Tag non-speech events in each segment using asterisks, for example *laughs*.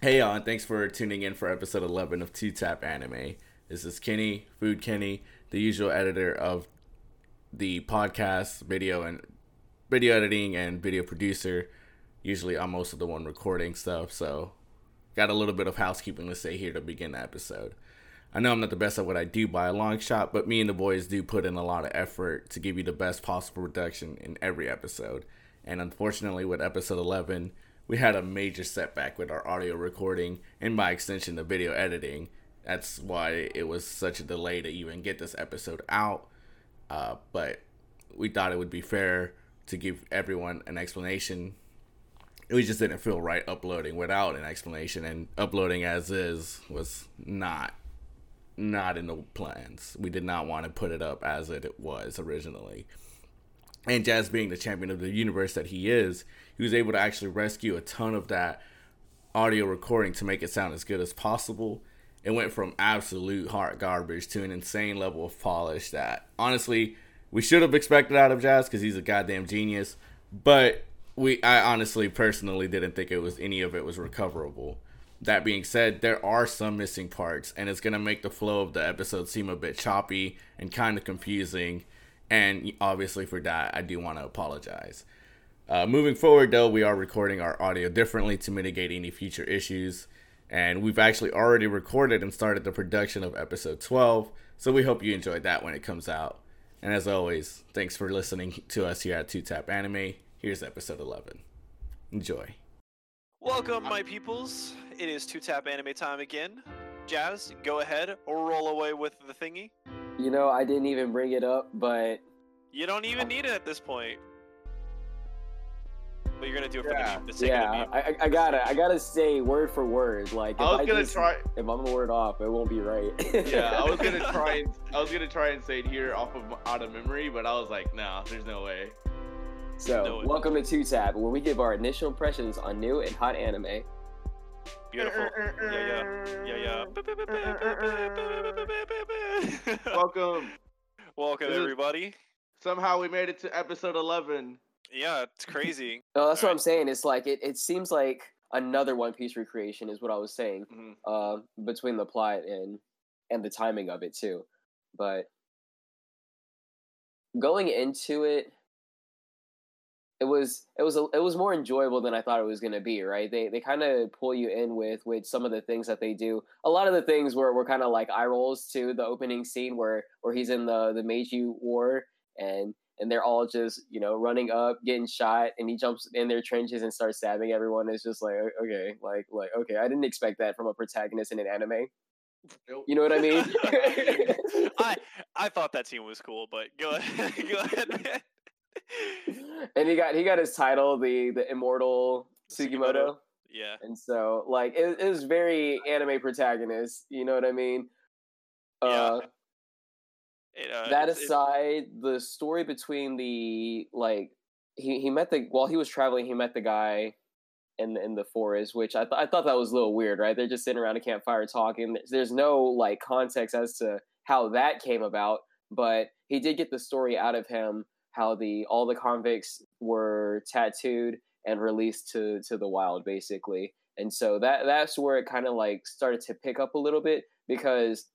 Hey y'all, and thanks for tuning in for episode 11 of Two Tap Anime. This is Kenny, Food Kenny, the usual editor of the podcast, video and video editing and video producer. Usually I'm most of the one recording stuff, so got a little bit of housekeeping to say here to begin the episode. I know I'm not the best at what I do by a long shot, but me and the boys do put in a lot of effort to give you the best possible production in every episode. And unfortunately, with episode 11, we had a major setback with our audio recording and by extension the video editing. That's why it was such a delay to even get this episode out. Uh, but we thought it would be fair to give everyone an explanation. We just didn't feel right uploading without an explanation, and uploading as is was not not in the plans. We did not want to put it up as it was originally. And Jazz being the champion of the universe that he is, he was able to actually rescue a ton of that audio recording to make it sound as good as possible. It went from absolute hot garbage to an insane level of polish that honestly we should have expected out of Jazz because he's a goddamn genius. But we, I honestly, personally, didn't think it was any of it was recoverable. That being said, there are some missing parts, and it's gonna make the flow of the episode seem a bit choppy and kind of confusing. And obviously, for that, I do want to apologize. Uh, moving forward, though, we are recording our audio differently to mitigate any future issues. And we've actually already recorded and started the production of episode 12. So we hope you enjoyed that when it comes out. And as always, thanks for listening to us here at 2 Tap Anime. Here's episode 11. Enjoy. Welcome, my peoples. It is two tap anime time again. Jazz, go ahead or roll away with the thingy. You know, I didn't even bring it up, but You don't even need it at this point. But you're gonna do it for Yeah. the, the sake yeah, of the meme. I, I- I gotta, I gotta say word for word. Like, if I was gonna just- try. If I'm a word off, it won't be right. Yeah, I was gonna try and I was gonna try and say it here off of out of memory, but I was like, nah, there's no way. So, Do it. welcome to Two Tap, where we give our initial impressions on new and hot anime. Beautiful. Yeah, yeah. Yeah, yeah. *laughs* Welcome. Welcome, This is- everybody. Somehow we made it to episode 11. Yeah, it's crazy. *laughs* No, that's what Alright. I'm saying. It's like it, it seems like another One Piece recreation is what I was saying. Mhm. Uh, between the plot and and the timing of it too, but going into it, it was it was a, it was more enjoyable than I thought it was gonna be. Right? They they kind of pull you in with with some of the things that they do. A lot of the things were were kind of like eye rolls to the opening scene where where he's in the the Meiji War and and they're all just you know running up, getting shot, and he jumps in their trenches and starts stabbing everyone. It's just like okay, like like okay, I didn't expect that from a protagonist in an anime. Nope. You know what I mean? *laughs* *laughs* I I thought that scene was cool, but go ahead. *laughs* go ahead, man. *laughs* and he got he got his title, the the immortal Sugimoto. Yeah. And so, like, it, it was very anime protagonist. You know what I mean? Yeah. Uh, It, uh, that aside, the story between the like he he met the while he was traveling, he met the guy in the, in the forest, which I th- I thought that was a little weird, right? They're just sitting around a campfire talking. There's no like context as to how that came about, but he did get the story out of him how the all the convicts were tattooed and released to to the wild, basically. And so that that's where it kind of like started to pick up a little bit because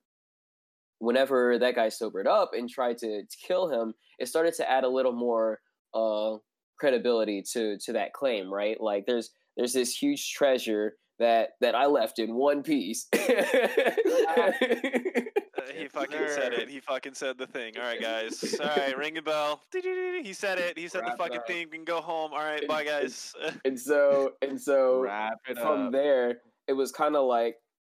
whenever that guy sobered up and tried to, to kill him, it started to add a little more uh, credibility to to that claim, right? Like there's there's this huge treasure that that I left in one piece. *laughs* Uh, *laughs* *laughs* he fucking said it. He fucking said the thing. All right, guys. *laughs* All right, ring a bell. He said it. He said Wrap the fucking up. thing. We can go home. All right, bye, guys. *laughs* and so and so from up. there it was kind of like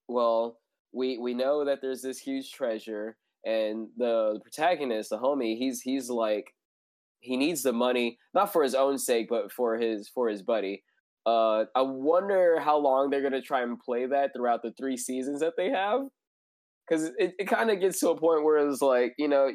well we we know that there's this huge treasure and the protagonist the homie he's he's like he needs the money not for his own sake but for his for his buddy uh i wonder how long they're gonna try and play that throughout the three seasons that they have because it, it kind of gets to a point where it's like you know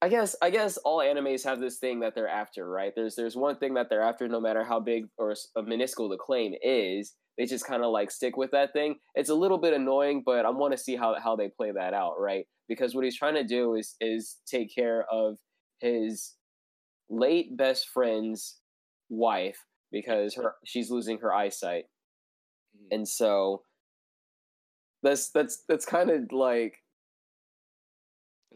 I guess I guess all animes have this thing that they're after, right? There's there's one thing that they're after, no matter how big or a minuscule the claim is. They just kind of like stick with that thing. It's a little bit annoying, but I want to see how how they play that out, right? Because what he's trying to do is is take care of his late best friend's wife because her she's losing her eyesight, Mhm. and so that's that's that's kind of like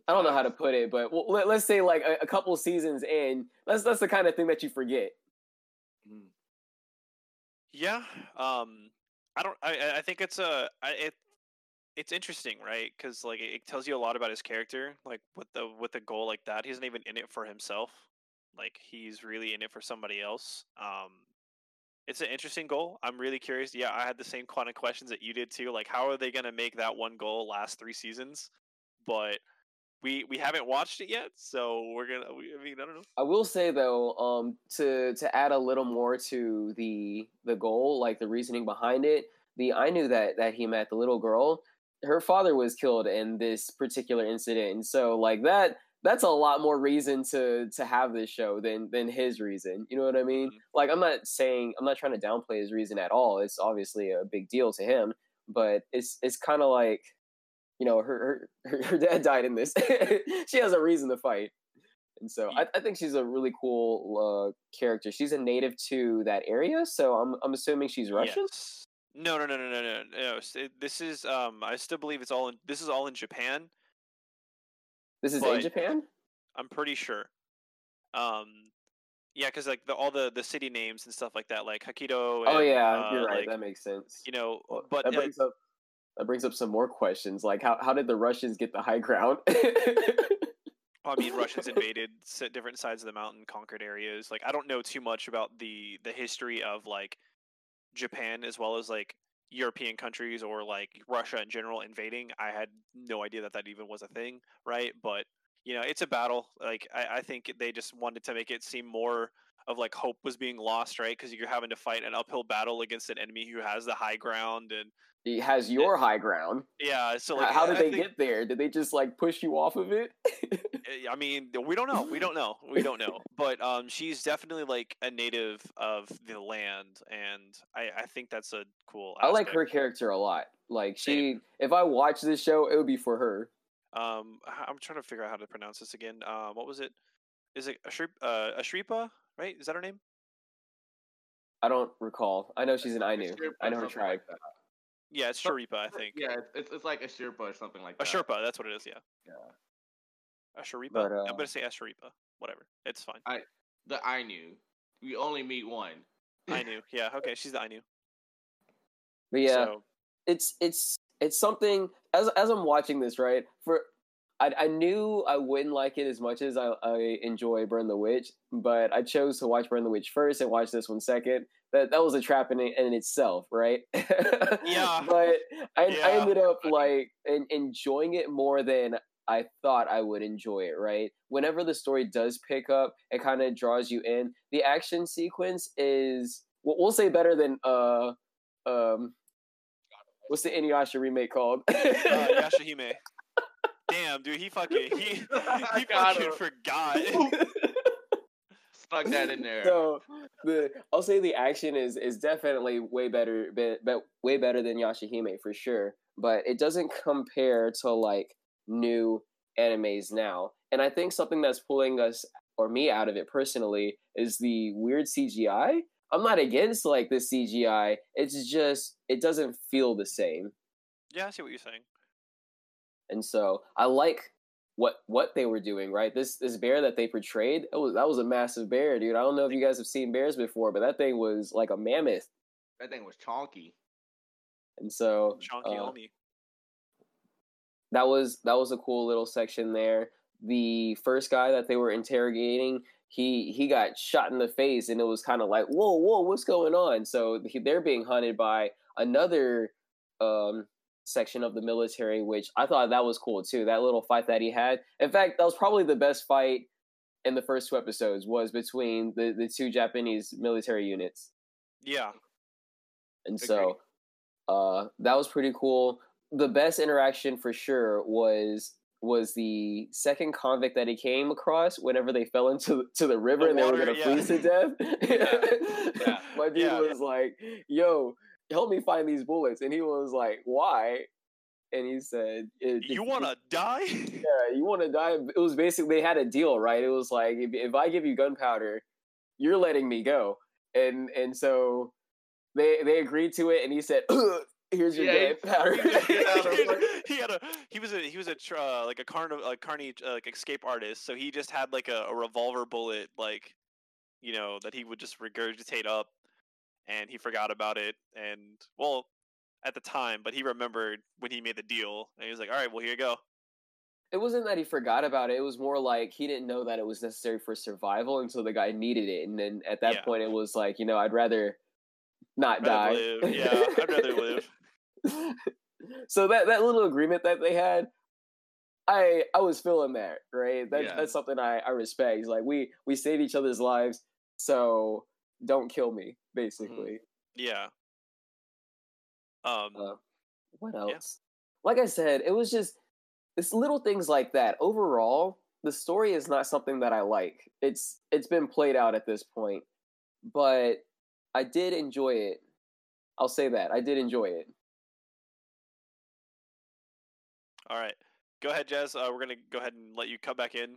I don't know how to put it, but well, let, us say like a, a couple seasons in, that's that's the kind of thing that you forget. Mhm. Yeah. Um, I don't. I I- think it's a. I, it. It's interesting, right? Because like it, it tells you a lot about his character. Like with the with a goal like that, he isn't even in it for himself. Like he's really in it for somebody else. Um, it's an interesting goal. I'm really curious. Yeah, I had the same kind of questions that you did too. Like, how are they gonna make that one goal last three seasons? But we we haven't watched it yet, so we're gonna. We, I mean, I don't know. I will say though, um, to to add a little more to the the goal, like the reasoning behind it. The Ainu that that he met the little girl. Her father was killed in this particular incident, and so like that. That's a lot more reason to to have this show than than his reason. You know what I mean? Mhm. Like I'm not saying I'm not trying to downplay his reason at all. It's obviously a big deal to him, but it's it's kind of like, you know, her her her dad died in this. *laughs* she has a reason to fight. And so I, I think she's a really cool uh, character. She's a native to that area, so I'm I'm assuming she's Russian. Yes. No, no, no, no, no, no, no. This is um. I still believe it's all in. This is all in Japan. This is in Japan. I'm pretty sure. Um, yeah, because like the all the the city names and stuff like that, like Hokkaido. Oh and, yeah, uh, you're right. like, that makes sense. you know, Well, but that uh, brings up that brings up some more questions. Like how how did the Russians get the high ground? I mean, Russians *laughs* invaded different sides of the mountain, conquered areas. Like, I don't know too much about the the history of like Japan as well as like European countries or like Russia in general invading. I had no idea that that even was a thing, right? But you know, it's a battle. Like, I, I think they just wanted to make it seem more of like hope was being lost, right? Because you're having to fight an uphill battle against an enemy who has the high ground, and he has your high ground. yeah. So like, how I did they think- get there? Did they just like push you off of it? *laughs* Uh, I mean, we don't know. We don't know. We don't know. But um, she's definitely like a native of the land, and I, I think that's a cool. I like her character a lot. Like she, Same. if I watch this show, it would be for her. Um, I'm trying to figure out how to pronounce this again. Um, what was it? Is it Ashri- uh, Ashripa? Right? Is that her name? I don't recall. I know she's an Ainu. I know her tribe. like. Yeah, it's Some- Sharipa, I think. Yeah, it's it's like a Sherpa or something like that. A that. Sherpa. That's what it is. Yeah. Yeah. A Sharipa. But, uh, I'm gonna say Asharipa. Whatever. It's fine. The Ainu. We only meet one. Ainu. *laughs* Yeah. Okay. She's the Ainu. But yeah, So, it's it's it's something as as I'm watching this, right? For I I knew I wouldn't like it as much as I, I enjoy Burn the Witch, but I chose to watch Burn the Witch first and watch this one second. That that was a trap in, in itself, right? *laughs* Yeah. but I I ended up like en- enjoying it more than I thought I would enjoy it, right? Whenever the story does pick up, it kind of draws you in. The action sequence is we'll, we'll say better than uh um what's the Inuyasha remake called? *laughs* uh, Yashahime. Damn, dude, he fucking he *laughs* he fucking him. forgot. *laughs* Stuck that in there. so the I'll say the action is is definitely way better, be, be, way better than Yashahime for sure. But it doesn't compare to like new animes now. And I think something that's pulling us or me out of it personally is the weird CGI. I'm not against like the CGI. It's just it doesn't feel the same. yeah, I see what you're saying. And so I like what what they were doing, right? This this bear that they portrayed, it was that was a massive bear, dude. I don't know if you guys have seen bears before, but that thing was like a mammoth. That thing was chonky. And so Chonky uh, Omi. that was that was a cool little section there. The first guy that they were interrogating, he he got shot in the face, and it was kind of like, whoa, whoa, what's going on? So he, they're being hunted by another um, section of the military, which I thought that was cool too. That little fight that he had. In fact, that was probably the best fight in the first two episodes was between the the two Japanese military units. Yeah. And Agreed. so uh, that was pretty cool. The best interaction for sure was was the second convict that he came across whenever they fell into to the river The and they were gonna yeah. freeze to death. *laughs* Yeah. *laughs* My dude Yeah. was like, "Yo, help me find these bullets," and he was like, "Why?" And he said, "It- You want to die? *laughs* yeah, you want to die. It was basically they had a deal, right? It was like if, if I give you gunpowder, you're letting me go, and and so they they agreed to it, and he said, *clears throat* "Here's your Yeah, dead he- powder." *laughs* he just get out of he had a he was a he was a tr- uh, like a carni like carny uh, like escape artist so he just had like a, a revolver bullet like you know that he would just regurgitate up and he forgot about it and well at the time but he remembered when he made the deal and he was like all right well here you go it wasn't that he forgot about it. It was more like he didn't know that it was necessary for survival until the guy needed it, and then at that Yeah. point, it was like, you know, I'd rather not I'd die. rather live. *laughs* yeah i'd rather live *laughs* so that that little agreement that they had, I I was feeling that right. That, Yeah. That's something I I respect. It's like we we save each other's lives, so don't kill me, basically. yeah um Uh, what else? Like I said, it was just it's little things like that. Overall, the story is not something that I like. It's it's been played out at this point, but I did enjoy it. I'll say that I did enjoy it. all right go ahead jazz uh, we're gonna go ahead and let you come back in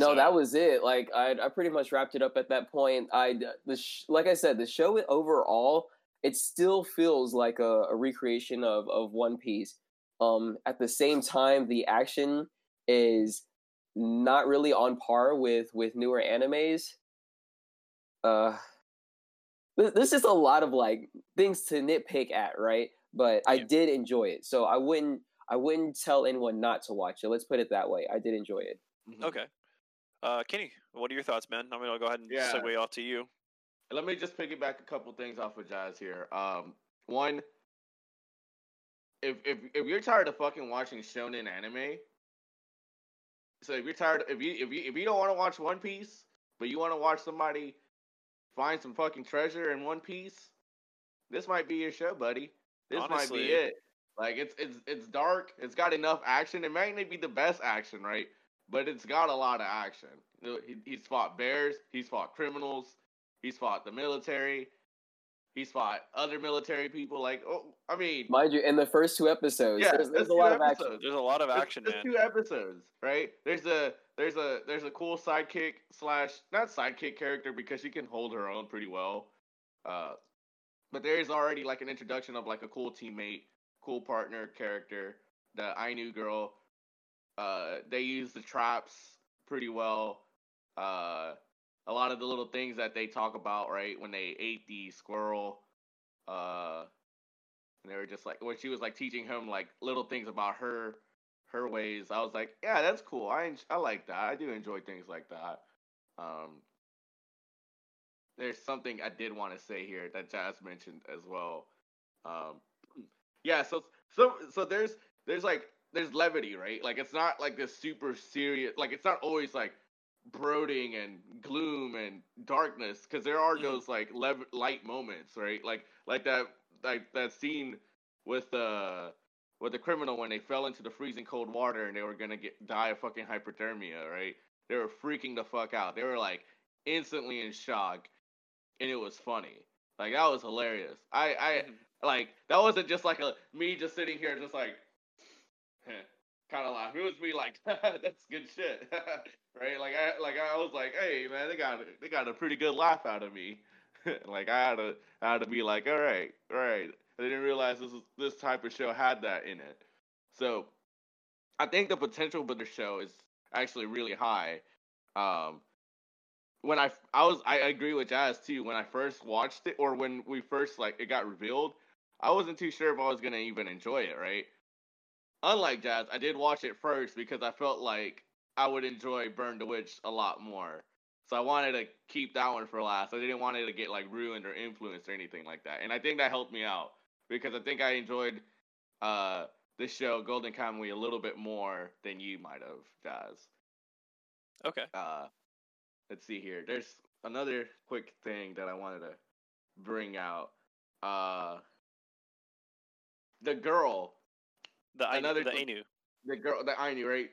No, So- that was it. Like I, I pretty much wrapped it up at that point. I, the sh- like I said, the show overall, it still feels like a, a recreation of of One Piece. Um, at the same time, the action is not really on par with with newer animes. Uh, th- there's just a lot of like things to nitpick at, right? But I Yeah. did enjoy it, so I wouldn't I wouldn't tell anyone not to watch it. Let's put it that way. I did enjoy it. Mhm. okay uh kenny what are your thoughts man i'm gonna go ahead and Yeah. segue off to you Let me just piggyback a couple things off of Jazz here. Um, one, if if if you're tired of fucking watching shonen anime, so if you're tired, if you if you if you don't want to watch One Piece, but you want to watch somebody find some fucking treasure in One Piece, this might be your show, buddy. This might be it. Like it's it's it's dark. It's got enough action. It might not be the best action, right? But it's got a lot of action. You know, He, he's fought bears. He's fought criminals. He's fought the military. He's fought other military people. Like, oh, I mean, Mind you, in the first two episodes, yeah, there's, there's that's a two lot of action. there's a lot of There's- action there's man two episodes, right? There's a there's a there's a cool sidekick slash not sidekick character because she can hold her own pretty well. Uh, but there is already like an introduction of like a cool teammate, cool partner character, the Ainu girl. Uh, they use the traps pretty well. Uh, a lot of the little things that they talk about, right? When they ate the squirrel, uh, and they were just like when she was like teaching him like little things about her her ways. I was like, yeah, that's cool. I I like that. I do enjoy things like that. Um, there's something I did want to say here that Jazz mentioned as well. Um, *clears throat* yeah, so so so there's there's like there's levity, right? Like it's not like this super serious. Like it's not always like brooding and gloom and darkness because there are Mhm. those like lev- light moments, right? Like like that like that scene with uh with the criminal when they fell into the freezing cold water and they were gonna get die of fucking hypothermia, right? They were freaking the fuck out. They were like instantly in shock, and it was funny. Like that was hilarious. I I Mhm. like that wasn't just like a me just sitting here just like *laughs* kind of laugh. It was me like *laughs* that's good shit, *laughs* right? Like I like I was like, hey man, they got they got a pretty good laugh out of me. like I had to I had to be like, all right, all right. I didn't realize this was, this type of show had that in it. So I think the potential for the show is actually really high. Um, when I I was I agree with Jazz too. When I first watched it, or when we first like it got revealed, I wasn't too sure if I was gonna even enjoy it. Right? Unlike Jazz, I did watch it first because I felt like I would enjoy Burn the Witch a lot more. So I wanted to keep that one for last. I didn't want it to get like ruined or influenced or anything like that. And I think that helped me out because I think I enjoyed uh this show Golden Kamuy a little bit more than you might have, Jazz. okay Uh let's see here. There's another quick thing that I wanted to bring out. Uh the girl, the Another the th- Ainu. the girl that I knew, right?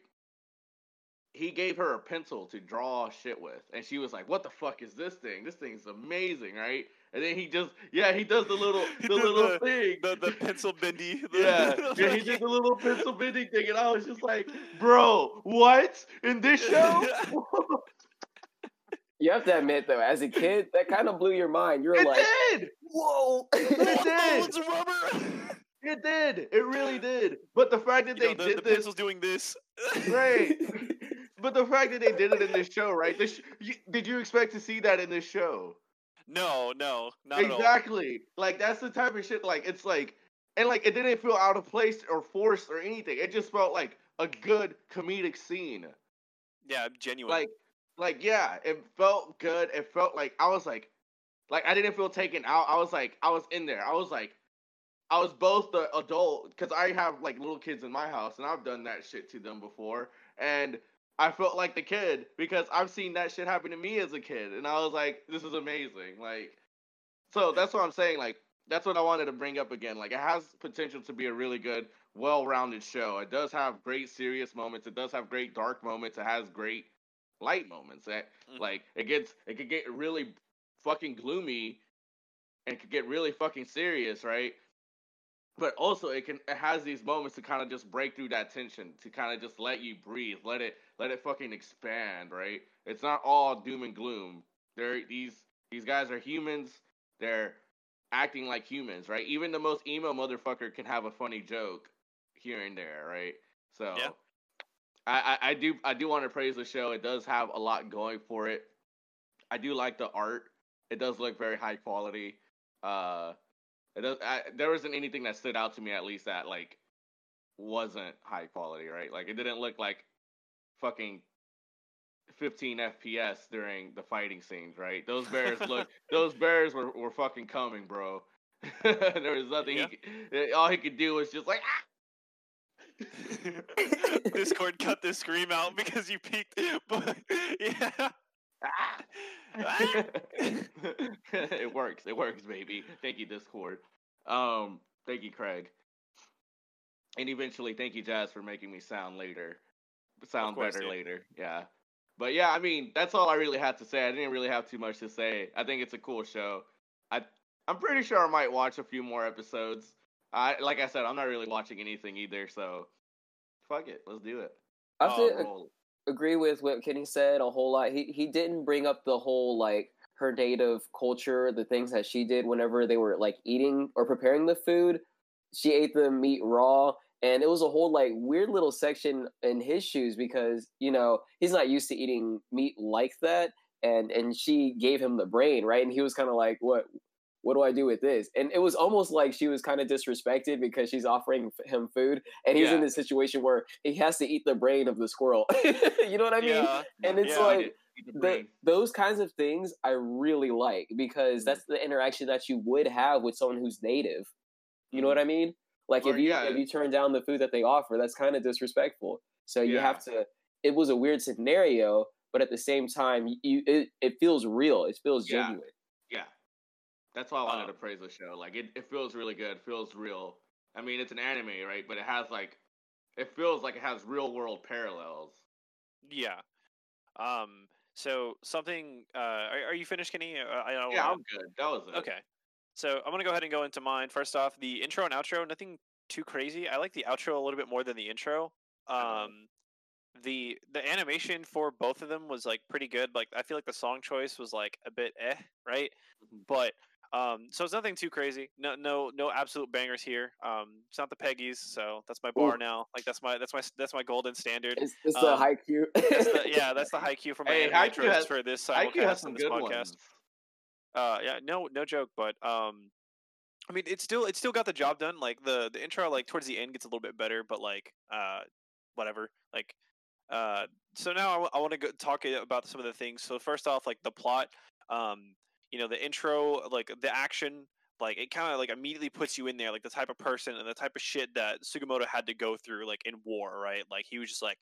He gave her a pencil to draw shit with, and she was like, "What the fuck is this thing? This thing's amazing, right?" And then he just, yeah, he does the *laughs* little, the little the- thing, the the pencil bendy *laughs* the- yeah, *laughs* yeah, he did the little pencil bending thing, and I was just like, "Bro, what in this show?" You have to admit though, as a kid, that kind of blew your mind. You're It like, did. whoa. It did. It's rubber. It did. It really did. But the fact that You know, they the, did the this, pencil's doing this. right? *laughs* but the fact that they did it in this show, right? This, you, did you expect to see that in this show? No, no, not at all. exactly. Like that's the type of shit. Like it's like, and like it didn't feel out of place or forced or anything. It just felt like a good comedic scene. Yeah, genuine. Like, like yeah, it felt good. It felt like I was like, like I didn't feel taken out. I was like, I was in there. I was like, I was both the adult because I have like little kids in my house and I've done that shit to them before, and I felt like the kid because I've seen that shit happen to me as a kid, and I was like, this is amazing. Like, so that's what I'm saying. Like, that's what I wanted to bring up again. Like, it has potential to be a really good, well-rounded show. It does have great serious moments. It does have great dark moments. It has great light moments. It, Mhm. Like, it gets, it could get really fucking gloomy, and could get really fucking serious, right? But also, it can, it has these moments to kind of just break through that tension, to kind of just let you breathe, let it, let it fucking expand, right? It's not all doom and gloom. They're these, these guys are humans. They're acting like humans, right? Even the most emo motherfucker can have a funny joke here and there, right? So Yeah. I, I, I do I do want to praise the show. It does have a lot going for it. I do like the art. It does look very high quality. Uh it I, there wasn't anything that stood out to me at least that like wasn't high quality, right? Like it didn't look like fucking 15 FPS during the fighting scenes, right? Those bears look *laughs* those bears were, were fucking coming, bro. *laughs* there was nothing Yeah. he could, all he could do was just like ah! *laughs* Discord cut this scream out because you peeked. But yeah, Ah! Ah! *laughs* it works. It works, baby. Thank you, Discord. Um, thank you, Craig. And eventually, thank you, Jazz, for making me sound later, sound course, better dude. later. Yeah. But yeah, I mean, that's all I really had to say. I didn't really have too much to say. I think it's a cool show. I I'm pretty sure I might watch a few more episodes. I like I said, I'm not really watching anything either, so fuck it, let's do it. I have Oh, to roll. Agree with what Kenny said a whole lot. He he didn't bring up the whole like her native culture, the things that she did whenever they were like eating or preparing the food. She ate the meat raw, and it was a whole like weird little section in his shoes because you know he's not used to eating meat like that, and and she gave him the brain right, and he was kind of like, what what do I do with this? And it was almost like she was kind of disrespected because she's offering him food, and he's in Yeah. this situation where he has to eat the brain of the squirrel. *laughs* you know what I mean? yeah, and it's Yeah. like the those kinds of things I really like because Mhm. that's the interaction that you would have with someone who's native. You know what I mean? Like Or, if you if you turn down the food that they offer, that's kind of disrespectful. So you have to. It was a weird scenario, but at the same time, you it, it feels real. It feels genuine. That's why I wanted Um, to praise the show. Like it, it feels really good. It feels real. I mean, it's an anime, right? But it has like it feels like it has real world parallels. yeah. Um. So something. Uh. Are, are you finished, Kenny? Uh, I don't. Yeah, I'm good. That was it. Okay. So I'm gonna go ahead and go into mine. First off, the intro and outro, nothing too crazy. I like the outro a little bit more than the intro. Uh-huh. Um, the the animation for both of them was like pretty good. Like I feel like the song choice was like a bit eh, right? Mhm. But um, so it's nothing too crazy. No, no, no absolute bangers here. Um, it's not the Peggy's, so that's my bar Ooh. now. Like that's my that's my that's my golden standard. It's, it's the Um, high Q. *laughs* That's the, yeah, that's the high cue for my Hey, anime Haikyuu has- for this IQ simulcast has some and this good podcast. ones. Uh, yeah, no, no joke, but um, I mean, it's still it's still got the job done. Like the the intro, like towards the end, gets a little bit better, but like uh, whatever. Like uh, so now I, want to go talk about some of the things. So first off, like the plot, um, you know, the intro, like the action, like it kind of like immediately puts you in there, like the type of person and the type of shit that Sugimoto had to go through, like in war, right? Like he was just like,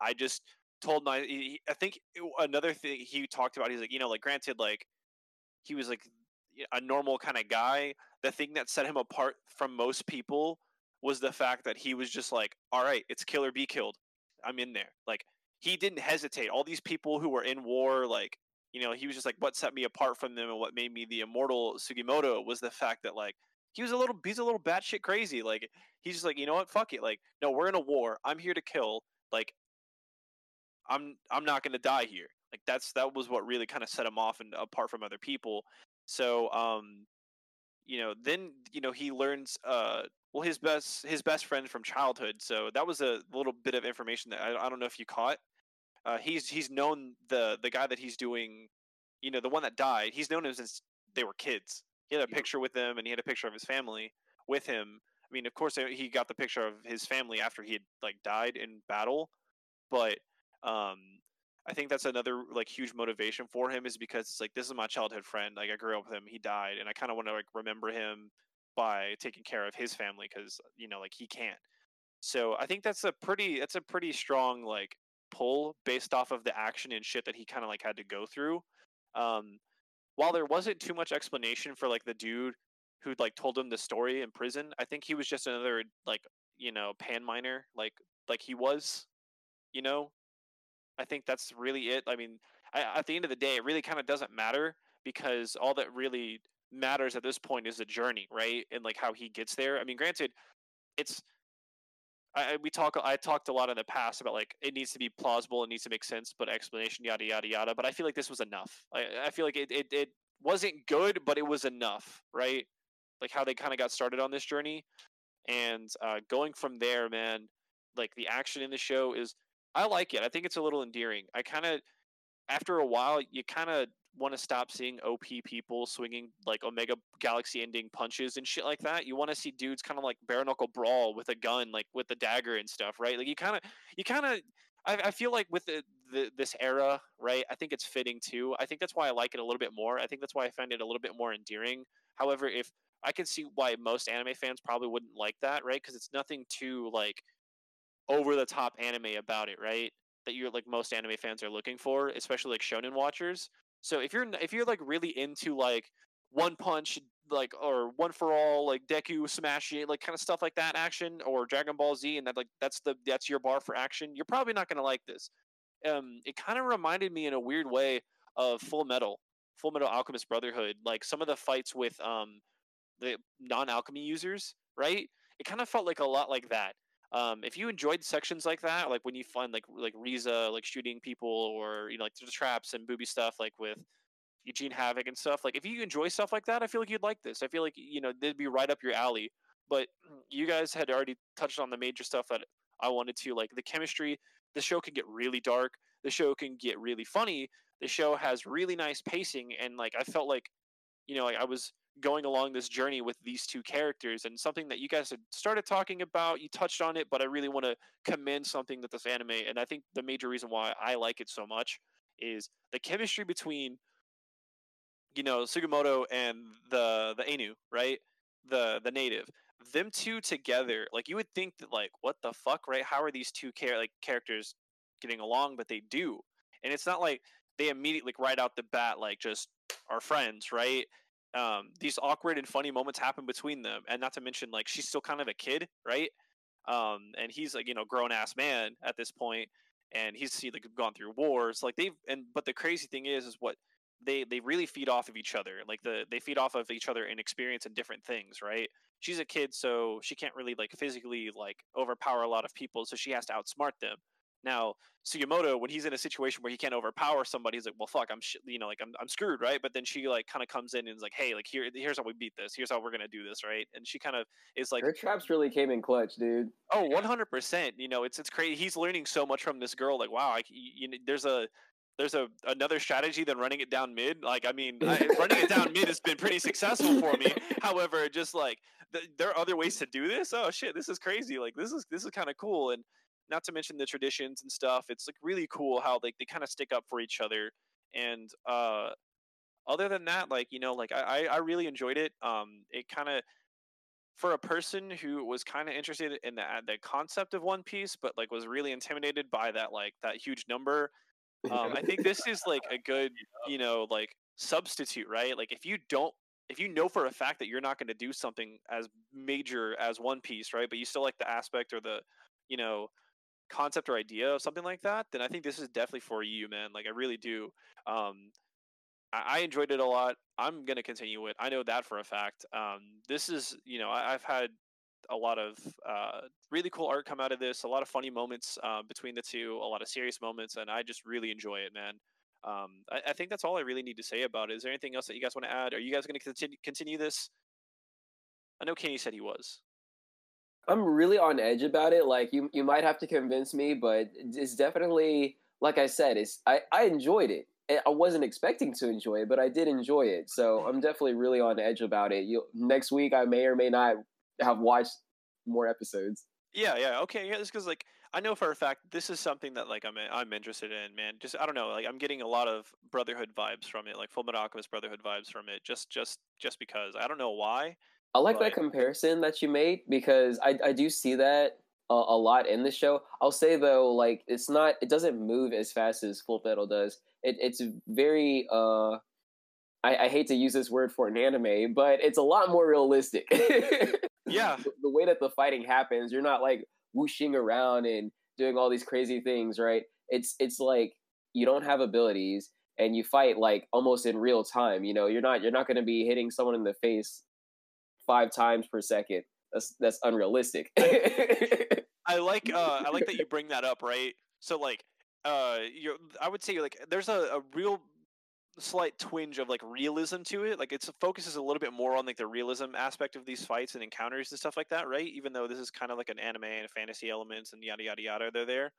I just told my, I think another thing he talked about, he's like, you know, like granted, like he was like a normal kind of guy. The thing that set him apart from most people was the fact that he was just like, all right, it's kill or be killed. I'm in there. Like he didn't hesitate. All these people who were in war, like you know, he was just like, what set me apart from them and what made me the immortal Sugimoto was the fact that like he was a little, he's a little batshit crazy. Like he's just like, you know what, fuck it. Like no, we're in a war. I'm here to kill. Like I'm, I'm not gonna die here. Like that's that was what really kind of set him off and apart from other people. So um, you know, then you know he learns uh well his best his best friend from childhood. So that was a little bit of information that I, I don't know if you caught. Uh, he's he's known the the guy that he's doing, you know, the one that died. He's known him since they were kids. He had a picture with them, and he had a picture of his family with him. I mean, of course, he got the picture of his family after he had like died in battle, but um, I think that's another like huge motivation for him is because it's like this is my childhood friend. Like I grew up with him, he died, and I kind of want to like remember him by taking care of his family because you know like he can't. So I think that's a pretty that's a pretty strong like pull based off of the action and shit that he kind of like had to go through. Um, while there wasn't too much explanation for like the dude who like told him the story in prison, I think he was just another like you know pan miner like like he was, you know. I think that's really it. I mean, I, at the end of the day, it really kind of doesn't matter because all that really matters at this point is the journey, right? And like how he gets there. I mean, granted, it's I, we talk. I talked a lot in the past about like it needs to be plausible, it needs to make sense, but explanation, yada yada yada. But I feel like this was enough. I, I feel like it, it it wasn't good, but it was enough, right? Like how they kind of got started on this journey, and uh, going from there, man. Like the action in the show is, I like it. I think it's a little endearing. I kind of, after a while, you kind of want to stop seeing OP people swinging like Omega Galaxy ending punches and shit like that. You want to see dudes kind of like bare knuckle brawl with a gun, like with the dagger and stuff, right? Like you kind of, you kind of. I, I feel like with the, the this era, right? I think it's fitting too. I think that's why I like it a little bit more. I think that's why I find it a little bit more endearing. However, if I can see why most anime fans probably wouldn't like that, right? Because it's nothing too like over the top anime about it, right? That you're like most anime fans are looking for, especially like shonen watchers. So if you're if you're like really into like one punch like or one for all like Deku smashing like kind of stuff like that action or Dragon Ball Z and that like that's the that's your bar for action, you're probably not going to like this. Um it kind of reminded me in a weird way of Full Metal, Full Metal Alchemist Brotherhood, like some of the fights with um the non-alchemy users, right? It kind of felt like a lot like that. Um, if you enjoyed sections like that, like when you find like like Riza like shooting people or you know like the traps and booby stuff like with Eugene Havoc and stuff, like if you enjoy stuff like that, I feel like you'd like this. I feel like you know they'd be right up your alley. But you guys had already touched on the major stuff that I wanted to, like the chemistry. The show can get really dark. The show can get really funny. The show has really nice pacing, and like I felt like, you know, like I was going along this journey with these two characters and something that you guys had started talking about you touched on it but i really want to commend something that this anime and i think the major reason why i like it so much is the chemistry between you know sugimoto and the the Ainu right? The the native. Them two together like you would think that like what the fuck right? How are these two char- like characters getting along? But they do. And it's not like they immediately like right out the bat like just are friends right um, these awkward and funny moments happen between them, and not to mention like she's still kind of a kid, right? Um, and he's like you know grown ass man at this point, and he's he, like gone through wars, like they've and but the crazy thing is is what they they really feed off of each other, like the they feed off of each other in experience and different things, right? She's a kid, so she can't really like physically like overpower a lot of people, so she has to outsmart them. Now, Sugimoto, when he's in a situation where he can't overpower somebody, he's like, "Well, fuck, I'm, sh- you know, like I'm, I'm screwed, right?" But then she like kind of comes in and is like, "Hey, like here, here's how we beat this. Here's how we're gonna do this, right?" And she kind of is like, Her traps really came in clutch, dude. "Oh, 100 percent. You know, it's it's crazy. He's learning so much from this girl. Like, wow, I, you know, there's a there's a another strategy than running it down mid. Like, I mean, I, *laughs* running it down mid has been pretty successful for me. However, just like th- there are other ways to do this. Oh shit, this is crazy. Like, this is this is kind of cool and not to mention the traditions and stuff. It's like really cool how like they kind of stick up for each other. And uh, other than that, like you know, like I I really enjoyed it. Um, it kind of for a person who was kind of interested in the the concept of One Piece, but like was really intimidated by that like that huge number. Um, I think this is like a good *laughs* you know like substitute, right? Like if you don't if you know for a fact that you're not going to do something as major as One Piece, right? But you still like the aspect or the you know concept or idea of something like that, then I think this is definitely for you, man. Like I really do. Um, I, I enjoyed it a lot. I'm gonna continue it. I know that for a fact. Um, this is, you know, I, I've had a lot of uh, really cool art come out of this. A lot of funny moments uh, between the two. A lot of serious moments, and I just really enjoy it, man. um, I, I think that's all I really need to say about it. Is there anything else that you guys want to add? Are you guys going to continue continue this? I know Kenny said he was. I'm really on edge about it. Like you, you might have to convince me, but it's definitely like I said. It's I, I enjoyed it. I wasn't expecting to enjoy it, but I did enjoy it. So mm-hmm. I'm definitely really on edge about it. You next week I may or may not have watched more episodes. Yeah, yeah, okay, yeah. It's because like I know for a fact this is something that like I'm I'm interested in, man. Just I don't know, like I'm getting a lot of Brotherhood vibes from it, like Full Metal Alchemist Brotherhood vibes from it. Just just just because I don't know why. I like that comparison that you made because I I do see that a, a lot in the show. I'll say though, like it's not, it doesn't move as fast as Full Metal does. It, it's very, uh, I, I hate to use this word for an anime, but it's a lot more realistic. *laughs* yeah, the, the way that the fighting happens, you're not like whooshing around and doing all these crazy things, right? It's it's like you don't have abilities and you fight like almost in real time. You know, you're not you're not going to be hitting someone in the face five times per second. That's that's unrealistic. *laughs* I like uh I like that you bring that up, right? So like uh you I would say like there's a, a real slight twinge of like realism to it. Like it focuses a little bit more on like the realism aspect of these fights and encounters and stuff like that, right? Even though this is kind of like an anime and fantasy elements and yada yada yada, they're there.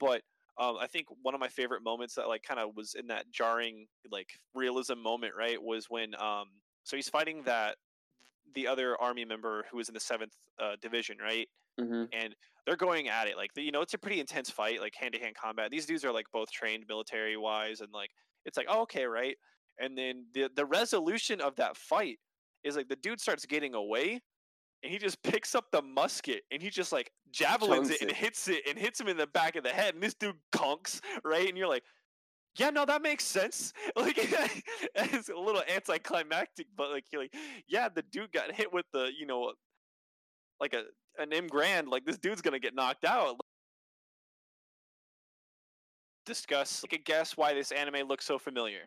But um, I think one of my favorite moments that like kind of was in that jarring like realism moment, right, was when um, so he's fighting that the other army member who was in the seventh uh, division, right? Mm-hmm. And they're going at it like you know it's a pretty intense fight, like hand to hand combat. These dudes are like both trained military wise, and like it's like oh, okay, right. And then the the resolution of that fight is like the dude starts getting away, and he just *laughs* picks up the musket and he just like javelins it, it and hits it and hits him in the back of the head, and this dude conks right, and you're like, yeah, no, that makes sense. *laughs* Like *laughs* it's a little anticlimactic, but like you're like, yeah, the dude got hit with the, you know, like a an M grand. Like this dude's gonna get knocked out. Discuss, like, a guess why this anime looks so familiar.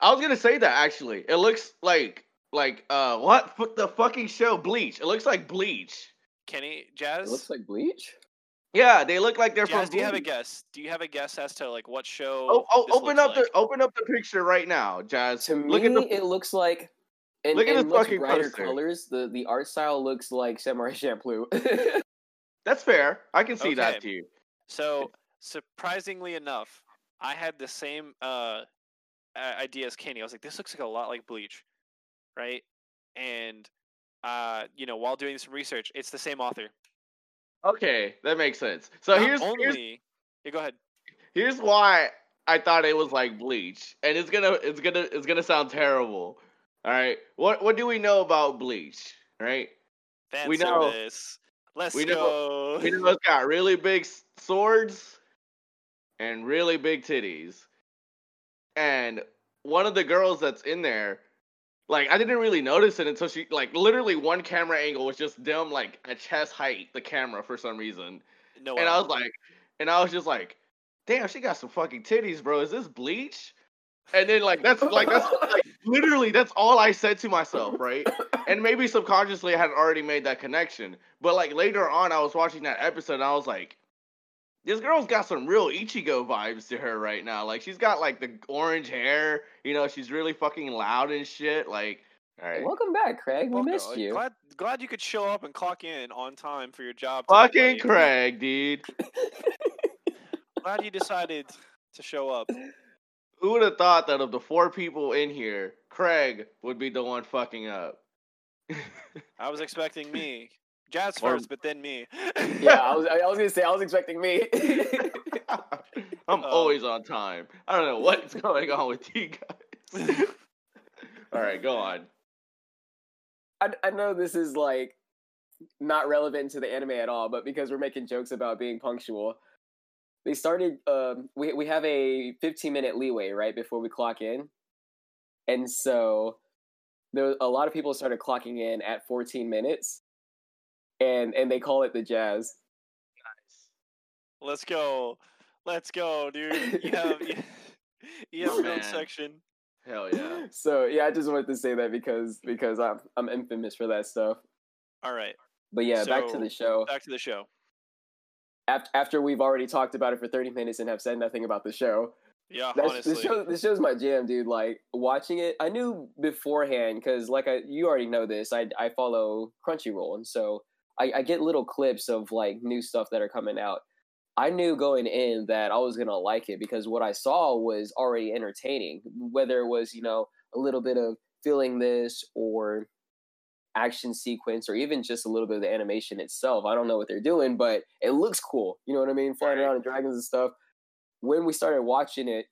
I was gonna say that actually. It looks like like uh what the fucking show Bleach. It looks like Bleach. Kenny Jazz. It looks like Bleach. Yeah, they look like they're Jazz, from. Do you have a guess? Do you have a guess as to like what show? Oh, oh open up like? the open up the picture right now, Jazz. To look me, at the... it looks like. In, look at in the much fucking brighter poster. colors. The the art style looks like Samurai *laughs* Champloo. That's fair. I can see Okay. that too. So surprisingly enough, I had the same uh uh, idea as Kenny. I was like, this looks like a lot like Bleach, right? And uh, you know, while doing some research, it's the same author. Okay, that makes sense. So Not here's only. here's Yeah, go ahead. here's why I thought it was like Bleach, and it's gonna it's gonna it's gonna sound terrible. All right, what what do we know about Bleach? Right, Fan We know- service. Let's we know- go. we know it's got really big swords and really big titties, and one of the girls that's in there. Like I didn't really notice it until she like literally one camera angle was just them like at chest height the camera for some reason. no, And I was like, and I was just like, damn, she got some fucking titties, bro. Is this bleach? And then like that's like that's like *laughs* literally that's all I said to myself, right? *laughs* And maybe subconsciously I had already made that connection. But like later on I was watching that episode and I was like, this girl's got some real Ichigo vibes to her right now. Like she's got like the orange hair, you know, she's really fucking loud and shit. Like all right. Welcome back, Craig. We welcome. missed you. Glad, glad you could show up and clock in on time for your job. Fucking. Craig, dude. *laughs* Glad you decided to show up. Who would have thought that of the four people in here, Craig would be the one fucking up? *laughs* I was expecting me. Jazz Or- first, but then me. yeah, I *laughs* was. I was gonna say. I was expecting me. *laughs* I'm Uh, always on time. I don't know what's going on with you guys. *laughs* All right, go on. I, I know this is like not relevant to the anime at all, but because we're making jokes about being punctual, they started. Um, we we have a 15 minute leeway right before we clock in, and so there was, a lot of people started clocking in at 14 minutes, and and they call it the jazz. Nice. Let's go. Let's go, dude. You have you, *laughs* you have your own section. Hell yeah. So yeah, I just wanted to say that because because I'm I'm infamous for that stuff. All right. But yeah, back to the show. Back to the show. After after we've already talked about it for 30 minutes and have said nothing about the show. Yeah, That's, honestly. this show this show's my jam, dude. Like watching it, I knew beforehand because, like, I you already know this. I I follow Crunchyroll, and so I, I get little clips of like new stuff that are coming out. I knew going in that I was gonna like it because what I saw was already entertaining. Whether it was you know a little bit of feeling this or action sequence or even just a little bit of the animation itself. I don't know what they're doing, but it looks cool. You know what I mean? Flying around in dragons and stuff. When we started watching it,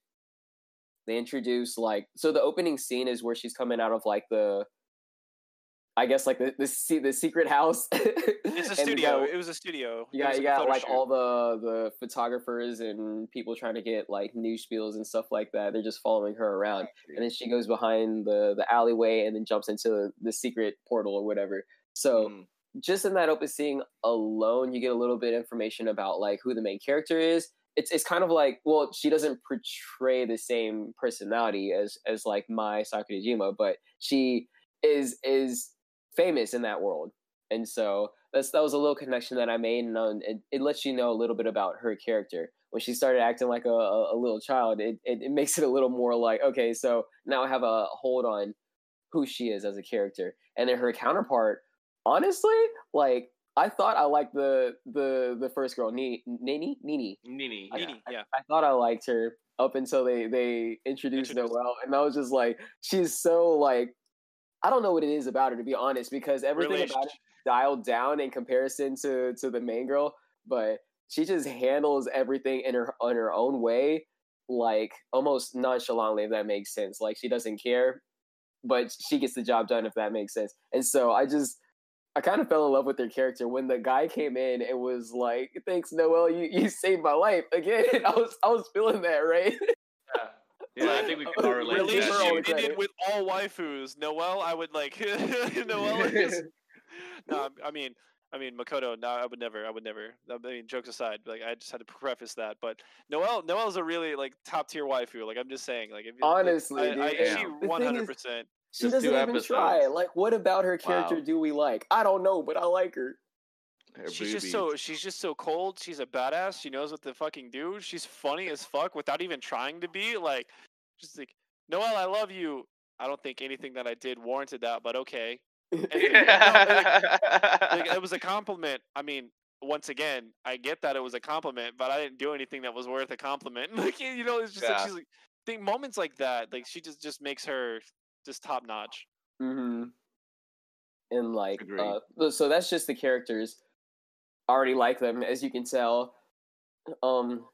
they introduced like so the opening scene is where she's coming out of like the I guess like the the, the secret house. *laughs* it's a studio. it was a studio. you got you got like shoot. all the the photographers and people trying to get like news spiels and stuff like that. They're just following her around, and then she goes behind the the alleyway and then jumps into the secret portal or whatever. So Mm. just in that open scene alone, you get a little bit of information about like who the main character is. It's it's kind of like well, she doesn't portray the same personality as as like Mai Sakurajima, but she is is famous in that world, and so that's that was a little connection that I made, and um, it, it lets you know a little bit about her character. When she started acting like a, a, a little child, it, it it makes it a little more like okay, so now I have a hold on who she is as a character, and then her counterpart honestly, like I thought I liked the the the first girl, Ninny, Ninny, Ninny. Ninny. I- Ninny, yeah. I thought I liked her up until they they introduced Introduced. Noel, and I was just like, she's so like, I don't know what it is about her to be honest, because everything about it dialed down in comparison to to the main girl, but she just handles everything in her on her own way, like almost nonchalantly, if that makes sense. Like she doesn't care, but she gets the job done, if that makes sense. And so I just I kind of fell in love with their character when the guy came in. It was like, "Thanks, Noel, you you saved my life again." *laughs* I was I was feeling that, right? *laughs* Yeah, I think we can all relate to Leave her all the that. relationship credit. ended with all waifus. Noel, I would like. *laughs* Noel. *laughs* is. *laughs* No, I mean, I mean Makoto. No, I would never. I would never. I mean, jokes aside, like I just had to preface that. But Noel, Noel's a really like top tier waifu. Like I'm just saying, like if you- like, Honestly, I. I, she the thing is, one hundred percent. She Just doesn't two even try. Like, what about her character Wow. do we like? I don't know, but I like her. Her She's just so she's just so cold. She's a badass. She knows what to fucking do. She's funny as fuck without even trying to be. Like, just like Noel, I love you. I don't think anything that I did warranted that, but okay. And, like, it *laughs* was a compliment. I mean, once again, I get that it was a compliment, but I didn't do anything that was worth a compliment. *laughs* Like you know, it's just like she's like think moments like that. Like she just just makes her just top notch. Mm-hmm. And like, uh, so that's just the characters. Already like them, as you can tell. Um,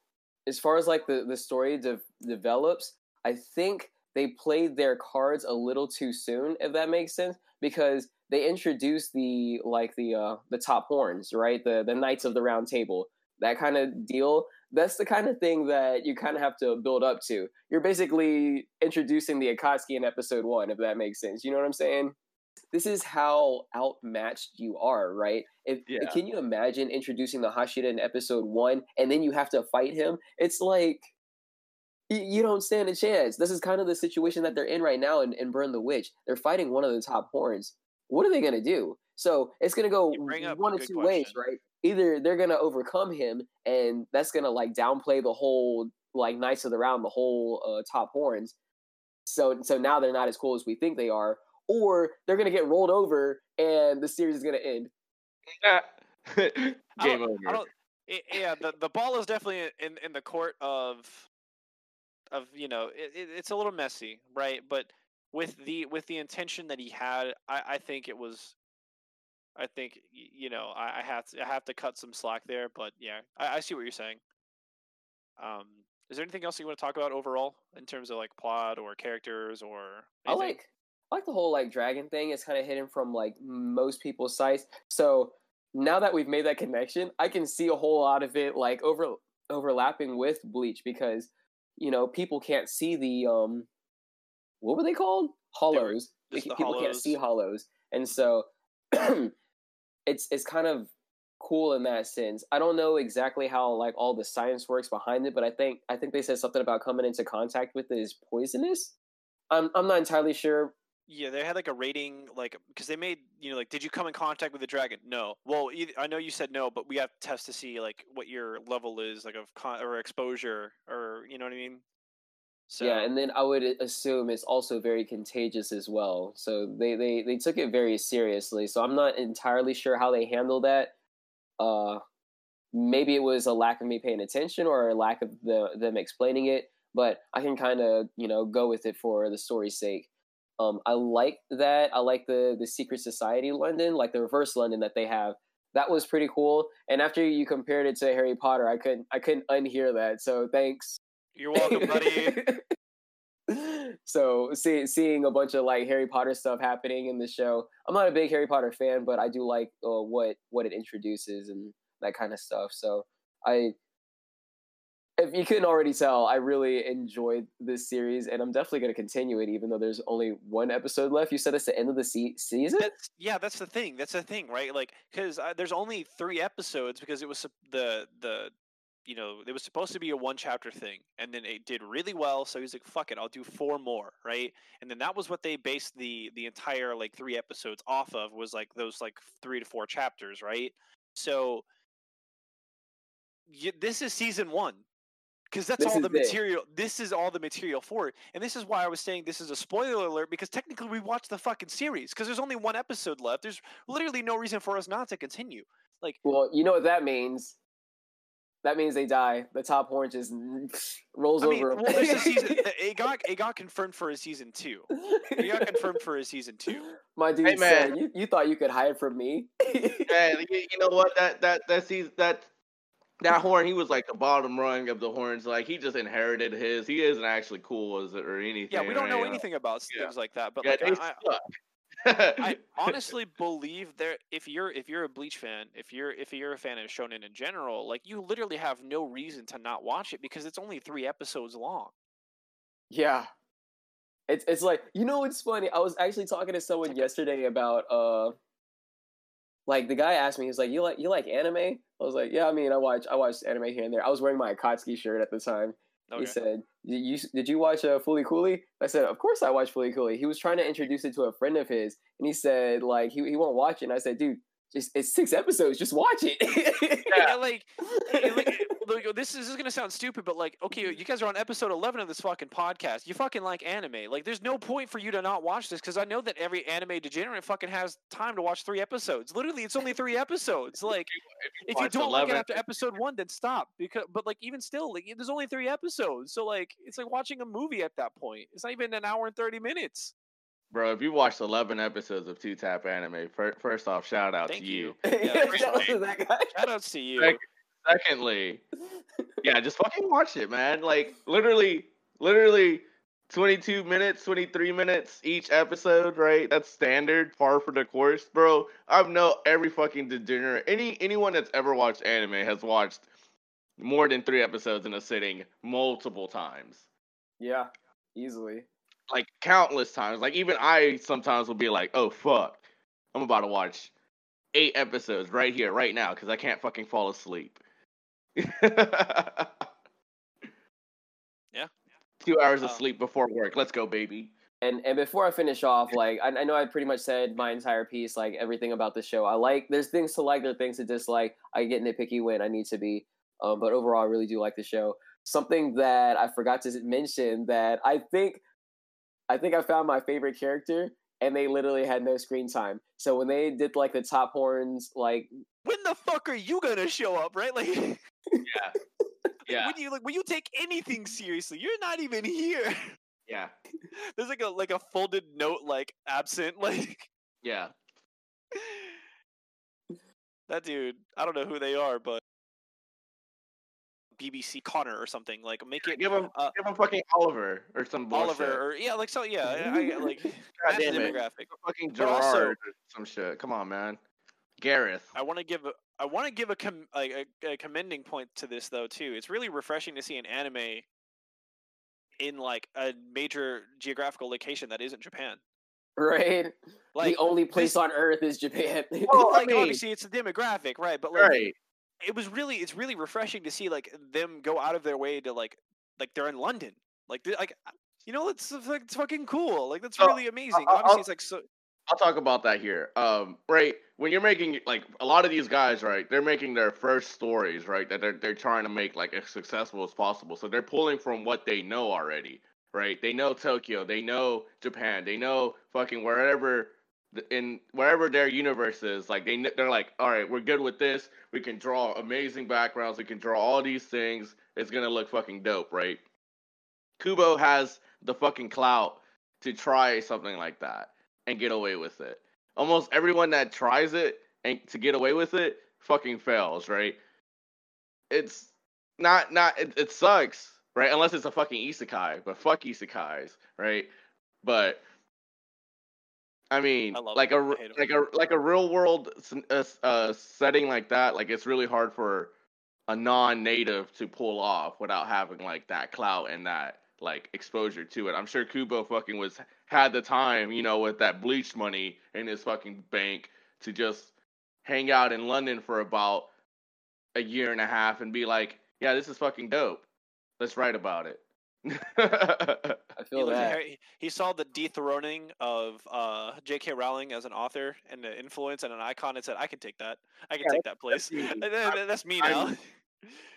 as far as like the the story de- develops, I think they played their cards a little too soon, if that makes sense, because they introduced the like the uh the top horns, right? The the knights of the round table, that kind of deal. That's the kind of thing that you kind of have to build up to. You're basically introducing the Akatsuki in episode one, if that makes sense. You know what I'm saying? This is how outmatched you are, right? If Yeah. can you imagine introducing the Hashira in episode one and then you have to fight him? It's like you don't stand a chance. This is kind of the situation that they're in right now in, in Burn the Witch. They're fighting one of the top horns. What are they gonna do? So it's gonna go bring up one of two ways, right? Either they're gonna overcome him, and that's gonna like downplay the whole like Knights of the Round, the whole uh, top horns. So so now they're not as cool as we think they are, or they're gonna get rolled over, and the series is gonna end. *laughs* I Game don't- over. I don't. yeah, the the ball is definitely in in the court of of you know it, it, it's a little messy, right? But with the with the intention that he had, I, I think it was. I think you know I, I have to I have to cut some slack there, but yeah, I, I see what you're saying. Um, is there anything else you want to talk about overall in terms of like plot or characters or? I anything? I like the whole like dragon thing. It's kind of hidden from like most people's sights. So now that we've made that connection, I can see a whole lot of it like over overlapping with Bleach because you know people can't see the um what were they called hollows. They just ca- the people can't see hollows. hollows, and so *clears throat* it's it's kind of cool in that sense. I don't know exactly how like all the science works behind it, but I think I think they said something about coming into contact with it is poisonous. I'm I'm not entirely sure. Yeah, they had like a rating, like because they made you know like, did you come in contact with the dragon? No. Well, I know you said no, but we have to test to see like what your level is, like of con- or exposure, or you know what I mean. So Yeah, and then I would assume it's also very contagious as well. So they, they, they took it very seriously. So I'm not entirely sure how they handled that. Uh, maybe it was a lack of me paying attention or a lack of the, them explaining it, but I can kind of you know go with it for the story's sake. Um, I like that. I like the the secret society London, like the reverse London that they have. That was pretty cool. And after you compared it to Harry Potter, I couldn't I couldn't unhear that. So thanks. you're welcome, buddy. *laughs* so see, seeing a bunch of like Harry Potter stuff happening in the show, I'm not a big Harry Potter fan, but I do like uh, what what it introduces and that kind of stuff. So I, if you couldn't already tell, I really enjoyed this series, and I'm definitely going to continue it, even though there's only one episode left. You said it's the end of the se- season. That's yeah, that's the thing. That's the thing, right? Like, because uh, there's only three episodes because it was the the you know it was supposed to be a one chapter thing, and then it did really well. So he's like, "Fuck it, I'll do four more," right? And then that was what they based the the entire like three episodes off of was like those like three to four chapters, right? So this is season one because that's This all is the it. material. This is all the material for it, and this is why I was saying this is a spoiler alert because technically we watched the fucking series because there's only one episode left. There's literally no reason for us not to continue. Like, well, you know what that means. That means they die. The top horn just rolls I mean, over. 'em. well, there's a season. *laughs* It got it got confirmed for a season two. It got confirmed for a season two. My dude Hey, said, man. you, "You thought you could hide from me?" *laughs* Man, you, you know what? That that that sees that that horn. He was like the bottom rung of the horns. Like he just inherited his. He isn't actually cool as it or anything. Yeah, we don't know right? anything about Yeah. things like that. But Yeah, like, I, I. I *laughs* honestly believe there if you're if you're a Bleach fan, if you're if you're a fan of shonen in general, like you literally have no reason to not watch it because it's only 3 episodes long. Yeah. It's it's like you know what's funny? I was actually talking to someone Okay. yesterday about uh like the guy asked me, he's like, You like you like anime? I was like, Yeah, I mean I watch I watch anime here and there. I was wearing my Akatsuki shirt at the time. Okay. He said, "Did you did you watch uh, Fooly Cooly?" I said, "Of course I watched Fooly Cooly." He was trying to introduce it to a friend of his, and he said, "Like he, he won't watch it." And I said, "Dude, just it's six episodes. Just watch it." *laughs* yeah, *laughs* like, eh, like, *laughs* like, this is, this is gonna sound stupid, but like, okay, you guys are on episode eleven of this fucking podcast. You fucking like anime. Like, there's no point for you to not watch this because I know that every anime degenerate fucking has time to watch three episodes. Literally, it's only three episodes. Like, if you watch don't like it after episode one, then stop. Because, but like, even still, like, there's only three episodes. So like, it's like watching a movie at that point. It's not even an hour and thirty minutes. Bro, if you watched 11 episodes of Two Tap Anime, fir- first off, shout out Thank to you. Yeah, *laughs* Shout out to that guy. Shout outs to you. Thank- Secondly, yeah, just fucking watch it, man. Like literally, literally, 22 minutes, 23 minutes each episode, right? That's standard, par for the course, bro. I've know every fucking degenerate, any anyone that's ever watched anime has watched more than three episodes in a sitting multiple times. Yeah, easily. Like countless times. Like even I sometimes will be like, "Oh fuck, I'm about to watch eight episodes right here, right now, because I can't fucking fall asleep." Yeah. Two hours of Um, sleep before work. Let's go, baby. And and before I finish off, like I, I know I pretty much said my entire piece, like everything about the show. I like there's things to like, there are things to dislike. I get nitpicky when I need to be, um, but overall, I really do like the show. Something that I forgot to mention that I think, I think I found my favorite character, and they literally had no screen time. So when they did like the top horns, like When the fuck are you gonna show up, right? Like, Yeah. *laughs* Yeah. when you like when you take anything seriously, you're not even here. Yeah. *laughs* There's like a like a folded note like absent *laughs* like Yeah. that dude. I don't know who they are, but BBC Connor or something like make it Give him, uh, give him fucking Oliver or some bullshit. Oliver or yeah like so yeah I, I, like *laughs* God that's damn it. demographic. Fucking But also- or some shit. Come on, man. Gareth. I want to give a I want to give a, com- like a, a commending point to this though too. It's really refreshing to see an anime in like a major geographical location that isn't Japan. right, Like the only place this- on earth is Japan. Well, *laughs* I like mean- obviously it's a demographic, right? But like Right. It was really it's really refreshing to see like them go out of their way to like like they're in London. Like like you know it's like it's fucking cool. Like that's really amazing. I'll- Obviously I'll- it's like so I'll talk about that here. Um, right when you're making like a lot of these guys, right? They're making their first stories, right? That they're they're trying to make like as successful as possible. So they're pulling from what they know already, right? They know Tokyo, they know Japan, they know fucking wherever in wherever their universe is. Like they they're like, all right, we're good with this. We can draw amazing backgrounds. We can draw all these things. It's gonna look fucking dope, right? Kubo has the fucking clout to try something like that and get away with it. Almost everyone that tries it and to get away with it fucking fails, right? It's not not it, it sucks, right? Unless it's a fucking isekai, but fuck isekais, right? But I mean, I like a them. Like a like a real world uh, uh, setting like that, like it's really hard for a non-native to pull off without having like that clout and that like exposure to it. I'm sure Kubo fucking was had the time, you know, with that bleach money in his fucking bank to just hang out in London for about a year and a half and be like, yeah, this is fucking dope. Let's write about it. *laughs* I He, feel looked at that. Harry- he saw the dethroning of uh, J.K. Rowling as an author and an influence and an icon and said, "I can take that. I can Yeah, take that place. me. That's me I'm- now."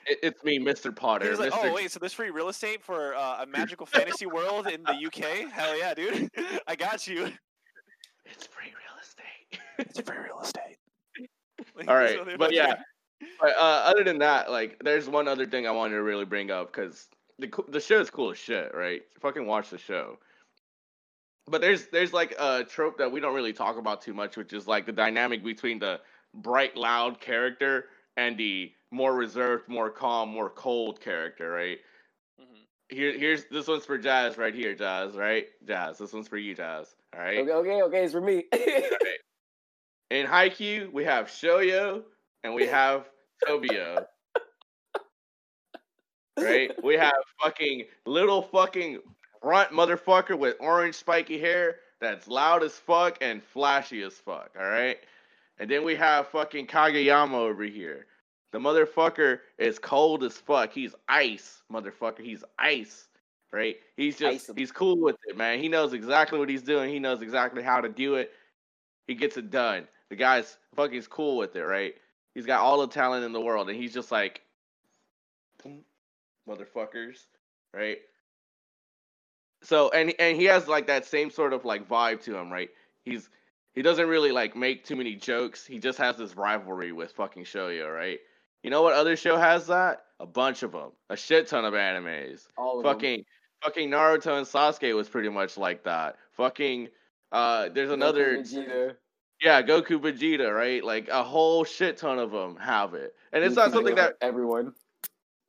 It's me, Mr. Potter. He was like, Mr. "Oh wait, so there's free real estate for uh, a magical fantasy world in the UK? Hell yeah, dude! *laughs* I got you. It's free real estate. It's free real estate." *laughs* *laughs* All right, but yeah. But uh, other than that, like, there's one other thing I wanted to really bring up because the the show is cool as shit, right? Fucking watch the show. But there's there's like a trope that we don't really talk about too much, which is like the dynamic between the bright, loud character and the more reserved, more calm, more cold character, right? Mhm. Here, here's this one's for Jazz right here, Jazz, right? Jazz, this one's for you, Jazz. All right. Okay, okay, okay, it's for me. *laughs* In Haikyuu, we have Shoyo and we *laughs* have Tobio. Right? *laughs* We have fucking little fucking runt motherfucker with orange spiky hair that's loud as fuck and flashy as fuck, alright? And then we have fucking Kageyama over here. The motherfucker is cold as fuck. He's ice, motherfucker. He's ice. Right? He's just he's cool with it, man. He knows exactly what he's doing. He knows exactly how to do it. He gets it done. The guy's fucking cool with it, right? He's got all the talent in the world, and he's just like, "Boom, motherfuckers, right? So, and and he has like that same sort of like vibe to him, right? He's he doesn't really like make too many jokes. He just has this rivalry with fucking Shoyo, right? You know what other show has that? A bunch of them, a shit ton of animes. All of them. Fucking fucking Naruto and Sasuke was pretty much like that. Fucking uh, there's Goku, another Vegeta. yeah, Goku Vegeta, right? Like a whole shit ton of them have it, and it's not something that everyone.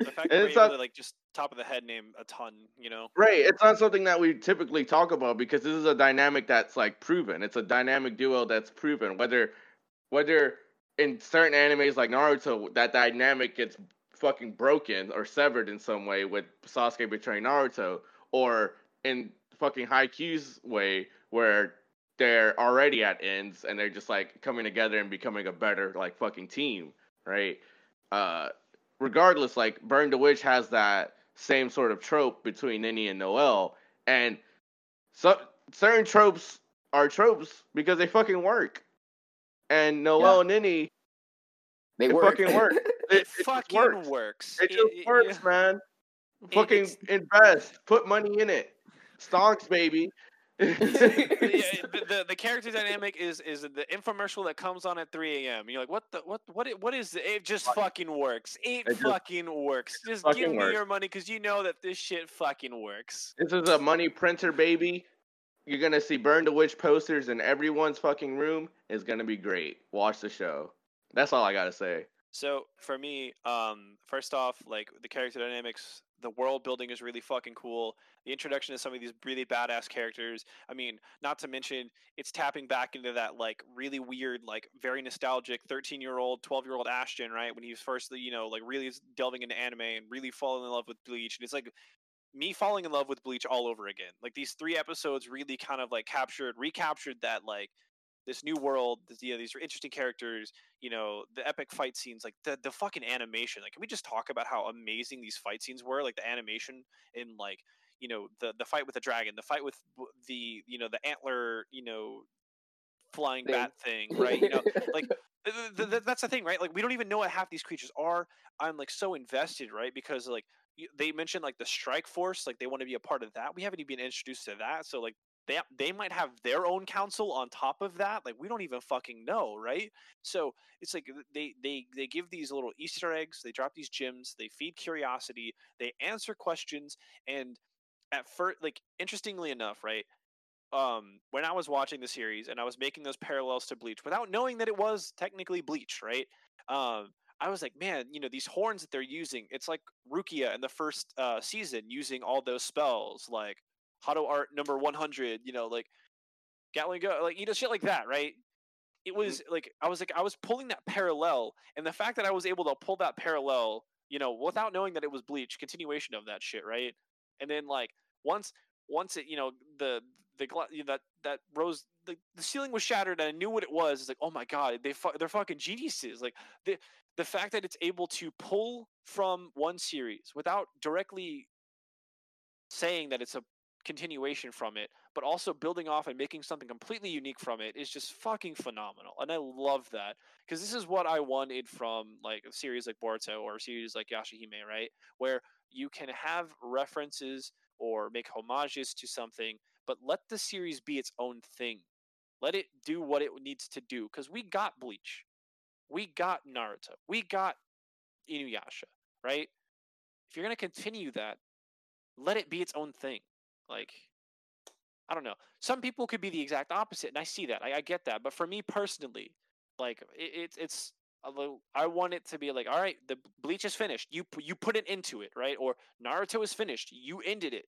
The fact And that we're it's able not- to like just top of the head name a ton, you know. right. It's not something that we typically talk about because this is a dynamic that's like proven. It's a dynamic duo that's proven. Whether whether in certain animes like Naruto, that dynamic gets fucking broken or severed in some way with Sasuke betraying Naruto, or in fucking Haikyuu's way where they're already at ends and they're just like coming together and becoming a better like fucking team, right? Uh, regardless, like Burn the Witch has that same sort of trope between Ninny and Noel, and so certain tropes are tropes because they fucking work. And Noel Yeah. and Ninny, They work. fucking work. *laughs* it, It, it fucking works. works. It just it- works, yeah. man. It- Fucking invest, put money in it. Stonks, baby. *laughs* the, the the character dynamic is is the infomercial that comes on at 3 a.m. You're like, what the what what what is it? It just fucking works. It, It just- fucking works. Just fucking give me your money because you know that this shit fucking works. This is a money printer, baby. You're gonna see Burn the Witch posters in everyone's fucking room. It's gonna be great. Watch the show. That's all I gotta say. So for me, um, first off, like the character dynamics, the world building is really fucking cool. The introduction to some of these really badass characters. I mean, not to mention it's tapping back into that like really weird, like very nostalgic 13 year old, 12 year old Ashton, right? When he was first, you know, like really delving into anime and really falling in love with Bleach. And it's like me falling in love with Bleach all over again. Like these three episodes really kind of like captured, recaptured that like this new world, this, you know, these interesting characters, you know, the epic fight scenes, like the the fucking animation. Like, can we just talk about how amazing these fight scenes were? Like the animation in like you know the the fight with the dragon, the fight with the you know the antler, you know, flying Thing. bat thing, *laughs* right? You know, like th- th- th- that's the thing, right? Like we don't even know what half these creatures are. I'm like so invested, right? Because like they mentioned like the strike force, like they want to be a part of that. We haven't even been introduced to that, so like they they might have their own council on top of that. Like we don't even fucking know, right? So it's like they they they give these little Easter eggs, they drop these gems, they feed curiosity, they answer questions, and at first, like interestingly enough, right? Um, when I was watching the series and I was making those parallels to Bleach without knowing that it was technically Bleach, right? Um, I was like, man, you know, these horns that they're using, it's like Rukia in the first uh, season using all those spells, like Hado Art number 100, you know, like Gatling Go, like, you know, shit like that, right? It mm-hmm. was like, I was like, I was pulling that parallel, and the fact that I was able to pull that parallel, you know, without knowing that it was Bleach, continuation of that shit, right? And then, like, once, once it, you know, the, the, you know, that, that rose, the, the ceiling was shattered, and I knew what it was. It's like, oh my god, they, fu- they're fucking geniuses. Like, the, the fact that it's able to pull from one series without directly saying that it's a continuation from it, but also building off and making something completely unique from it is just fucking phenomenal. And I love that because this is what I wanted from like a series like Boruto or a series like Yashahime, right? Where you can have references or make homages to something, but let the series be its own thing. Let it do what it needs to do because we got Bleach, we got Naruto, we got Inuyasha, right? If you're gonna continue that, let it be its own thing. Like, I don't know. Some people could be the exact opposite, and I see that. I, I get that. But for me personally, like, it, it's it's a little. I want it to be like, all right, the bleach is finished. You you put it into it, right? Or Naruto is finished. You ended it.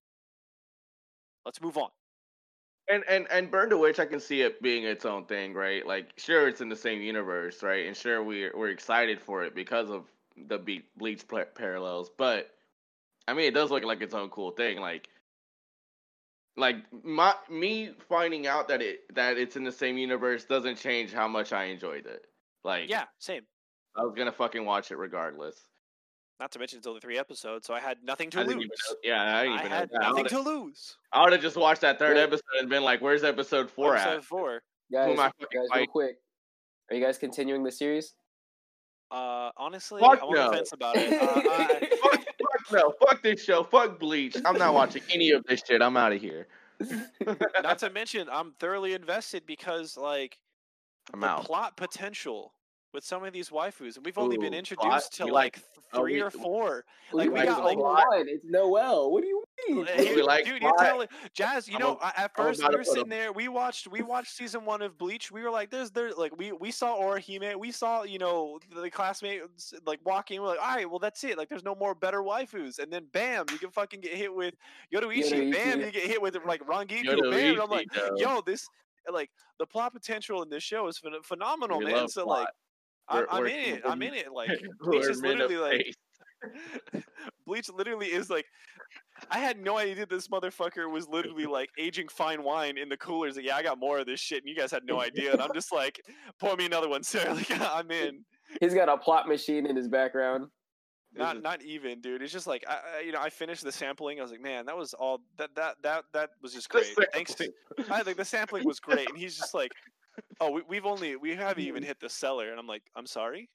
Let's move on. And and and Burn to Witch, I can see it being its own thing, right? Like, sure, it's in the same universe, right? And sure, we're we're excited for it because of the Bleach parallels. But I mean, it does look like its own cool thing. Like, like my me finding out that it that it's in the same universe doesn't change how much I enjoyed it. Like, Yeah, same. I was gonna fucking watch it regardless. Not to mention it's only three episodes, so I had nothing to I lose. even yeah, I didn't I even know had that. I nothing would've- to lose. I would have just watched that third Wait. episode and been like, "Where's episode four Episode at?" four. Guys, am I guys, fucking real quick. Are you guys continuing the series? Uh, honestly, Fuck I'm on no. the fence about it. Uh, *laughs* I, fuck, fuck no, fuck this show, fuck Bleach. I'm not watching any of this shit. I'm out of here. *laughs* not to mention, I'm thoroughly invested because like I'm the out. plot potential with some of these waifus, and we've only been introduced plot? to You like, like- th- oh, three we- or four. We Like, we like got, like- one. It's Noel. What do you We like dude, you're telling Jazz. You I'm know, a- at first we were sitting there. We watched, we watched season one of Bleach. We were like, "There's there." Like we we saw Orihime. We saw you know the classmates like walking. We're like, "All right, well that's it. Like there's no more better waifus." And then bam, you can fucking get hit with Yoruichi. Bam, you get hit with like Rangiku. Bam, and I'm like, though. yo, this like the plot potential in this show is phen- phenomenal, We man. So plot. like, I'm, We're- I'm we're- in it. I'm in it. Like *laughs* Bleach is literally like. *laughs* Bleach literally is like I had no idea this motherfucker was literally like aging fine wine in the coolers. Like, yeah, I got more of this shit, and you guys had no idea. And I'm just like, pour me another one, sir. *laughs* Like, I'm in. He's got a plot machine in his background. Not not even, dude. It's just like I, you know, I finished the sampling. I was like, man, that was all that that that that was just great. Thanks to. I think the sampling was great, and he's just like, oh, we, we've only we haven't even hit the cellar, and I'm like, I'm sorry.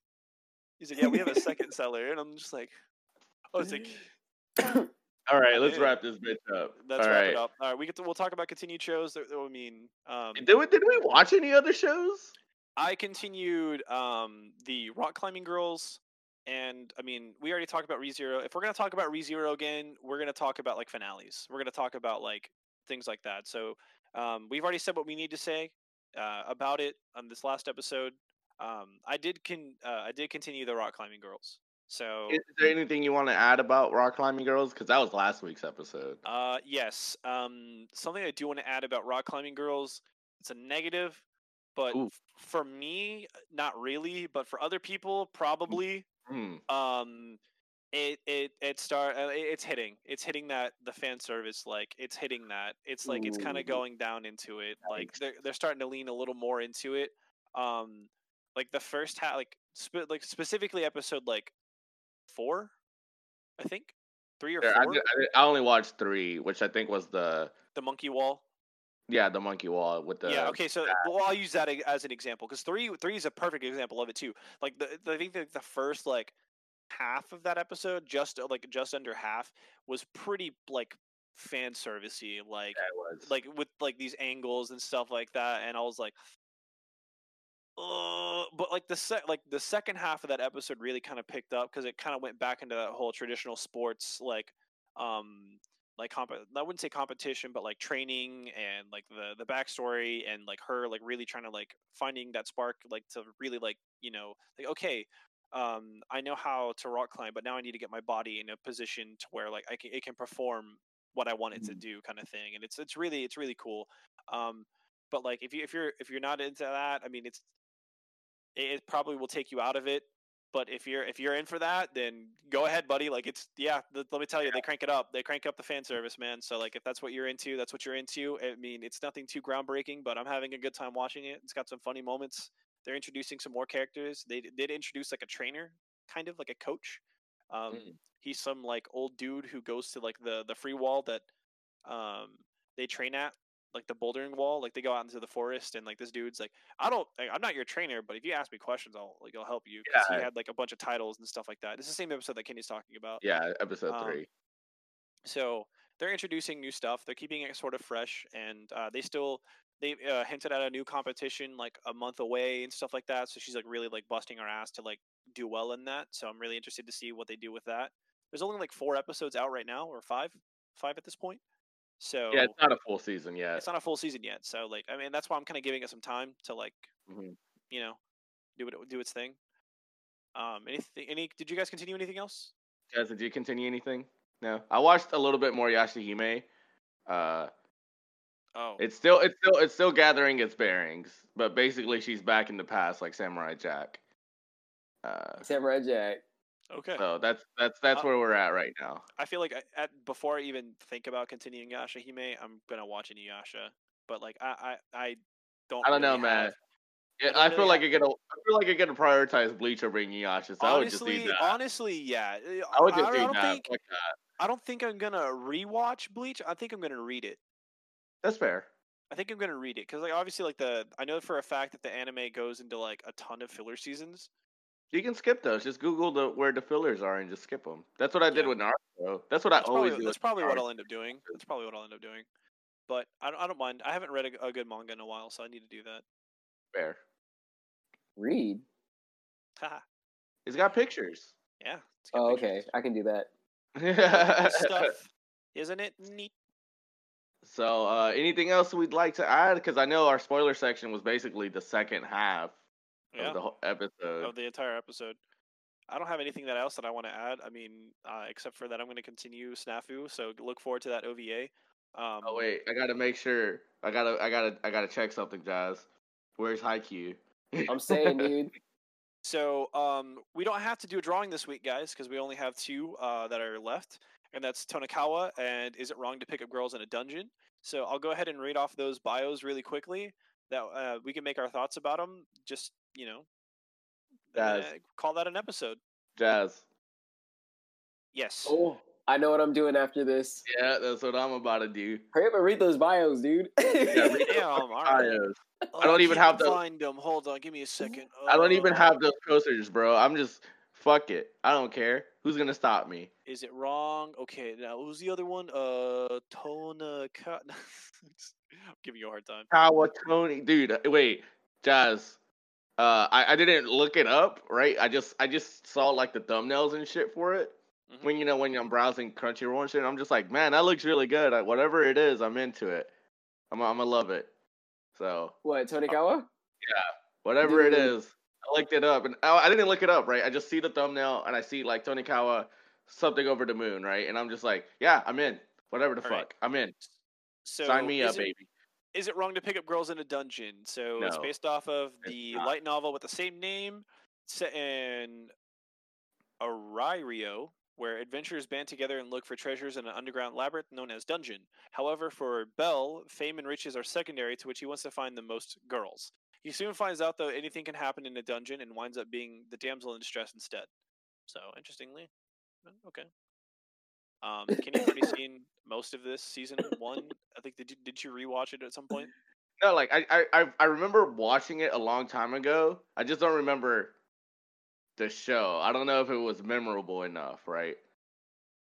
He's like, yeah, we have a second cellar, and I'm just like, oh, it's like. *coughs* *coughs* All right, let's wrap this bitch up. Let's All wrap right. it up. All right, we get to we'll talk about continued shows. There- I mean, um, Did we, did we watch any other shows? I continued um, the rock climbing girls, and I mean, we already talked about ReZero. If we're gonna talk about ReZero again, we're gonna talk about like finales. We're gonna talk about like things like that. So um, we've already said what we need to say uh, about it on this last episode. Um, I did con- uh, I did continue the rock climbing girls. So Is there anything you want to add about rock climbing girls? Because that was last week's episode. Uh, yes. Um, something I do want to add about rock climbing girls. It's a negative, but Ooh. for me, not really. But for other people, probably. Hmm. Um, it it it start. Uh, it's hitting. It's hitting that the fan service. Like it's hitting that. It's like it's kind of going down into it. Like they're they're starting to lean a little more into it. Um, like the first half, like spe- like specifically episode like four, I think three or I, four. I, I only watched three, which I think was the the monkey wall. Yeah, the monkey wall with the yeah. Okay. So well, I'll use that as an example because three three is a perfect example of it too. Like the, the I think the, the first like half of that episode, just uh, like just under half, was pretty like fan servicey. Like Yeah, like with like these angles and stuff like that and i was like uh, but like the sec- like the second half of that episode really kind of picked up because it kind of went back into that whole traditional sports like um like comp- I wouldn't say competition, but like training and like the the backstory and like her like really trying to like finding that spark like to really like you know like okay um I know how to rock climb, but now I need to get my body in a position to where like I can, it can perform what I want it to do kind of thing, and it's it's really it's really cool. Um, but like if you if you're if you're not into that, I mean it's it, probably will take you out of it. But if you're if you're in for that, then go ahead, buddy. Like it's yeah. let me tell you, they crank it up. They crank up the fan service, man. So like if that's what you're into, that's what you're into. I mean, it's nothing too groundbreaking, but I'm having a good time watching it. It's got some funny moments. They're introducing some more characters. They did introduce like a trainer, kind of like a coach. Um, Mm. He's some like old dude who goes to like the the free wall that um they train at like the bouldering wall like they go out into the forest and like this dude's like i don't like, i'm not your trainer but if you ask me questions i'll like i'll help you because Yeah. he had like a bunch of titles and stuff like that. This is the same episode that kenny's talking about. Yeah, episode um, three. so they're introducing new stuff. They're keeping it sort of fresh and uh, they still they uh, hinted at a new competition like a month away and stuff like that. So she's like really like busting her ass to like do well in that. So i'm really interested to see what they do with that. There's only like four episodes out right now or five five at this point so Yeah, it's not a full season yet. it's not a full season yet. So like, I mean, that's why I'm kind of giving it some time to like, Mhm. you know, do it do its thing. Um, anything? Any? Did you guys continue anything else? Jazz, did you continue anything? No, I watched a little bit more Yashahime. Uh, Oh, it's still it's still it's still gathering its bearings, but basically she's back in the past like Samurai Jack. Uh, Samurai Jack. Okay. so that's that's that's Uh, where we're at right now. I feel like I- at before I even think about continuing Yashahime, I'm gonna watch Inuyasha. But like, I I, I don't. I don't know, man. have- Yeah, don't I really feel like you're gonna I feel like you're gonna prioritize Bleach over Inuyasha. So I would just honestly, leave that. honestly, yeah. uh, I would just I, leave don't that. think Fuck that. I don't think I'm gonna rewatch Bleach. I think I'm gonna read it. That's fair. I think I'm gonna read it because, like, obviously, like the I know for a fact that the anime goes into like a ton of filler seasons. You can skip those. Just Google the where the fillers are and just skip them. That's what I did Yeah. with Naruto. That's what I That's always probably, do. that's with probably what I'll end up doing. That's probably what I'll end up doing. But I don't, I don't mind. I haven't read a, a good manga in a while, so I need to do that. Fair. Read. Haha. It's got pictures. yeah. it's got Oh, okay. pictures. I can do that. *laughs* stuff, isn't it neat? So, uh, anything else we'd like to add? Because I know our spoiler section was basically the second half Yeah. of the whole episode. Of the entire episode. I don't have anything that else that I want to add. I mean, uh, except for that, I'm going to continue Snafu. So look forward to that OVA. Um, oh wait, I gotta make sure. I gotta, I gotta, I gotta check something, Jazz. Where's Haikyuu? I'm saying, dude. *laughs* So um, we don't have to do a drawing this week, guys, because we only have two uh, that are left, and that's Tonikawa and Is It Wrong to Pick Up Girls in a Dungeon? So I'll go ahead and read off those bios really quickly. That uh, we can make our thoughts about them. Just you know, Guys. uh, call that an episode. Jazz. Yes. Oh, I know what I'm doing after this. Yeah, that's what I'm about to do. Hurry up and read those bios, dude. *laughs* Yeah, read Damn, fucking all right. bios. Oh, I don't even can't have the- find them. Hold on, give me a second. I don't even Uh, have those posters, bro. I'm just fuck it. I don't care. Who's gonna stop me? Is it wrong? Okay, now who's the other one? Uh, Tonaka. *laughs* I'm giving you a hard time. Kawatoni, dude. uh, Wait, Jazz. Uh, I, I didn't look it up, right? I just I just saw like the thumbnails and shit for it. Mhm. When you know when I'm browsing Crunchyroll and shit, I'm just like, man, that looks really good. I, whatever it is, I'm into it. I'm I'm gonna love it. So what, Tonikawa? whatever it Dude. is, I looked it up, and I, I didn't look it up, right? I just see the thumbnail and I see like Tonikawa something over the moon, right? And I'm just like, yeah, I'm in. Whatever the All fuck, right. I'm in. So Sign me up, it, baby. Is it wrong to pick up girls in a dungeon? So it's based off of the light novel with the same name, set in Orario, where adventurers band together and look for treasures in an underground labyrinth known as Dungeon. However, for Bell, fame and riches are secondary to which he wants to find the most girls. He soon finds out though anything can happen in a dungeon and winds up being the damsel in distress instead. So interestingly, uh, okay. Um, Kenny, you've already seen most of this season one. I think did you did you rewatch it at some point? No, like I, I I- I remember watching it a long time ago. I just don't remember the show. I don't know if it was memorable enough, right?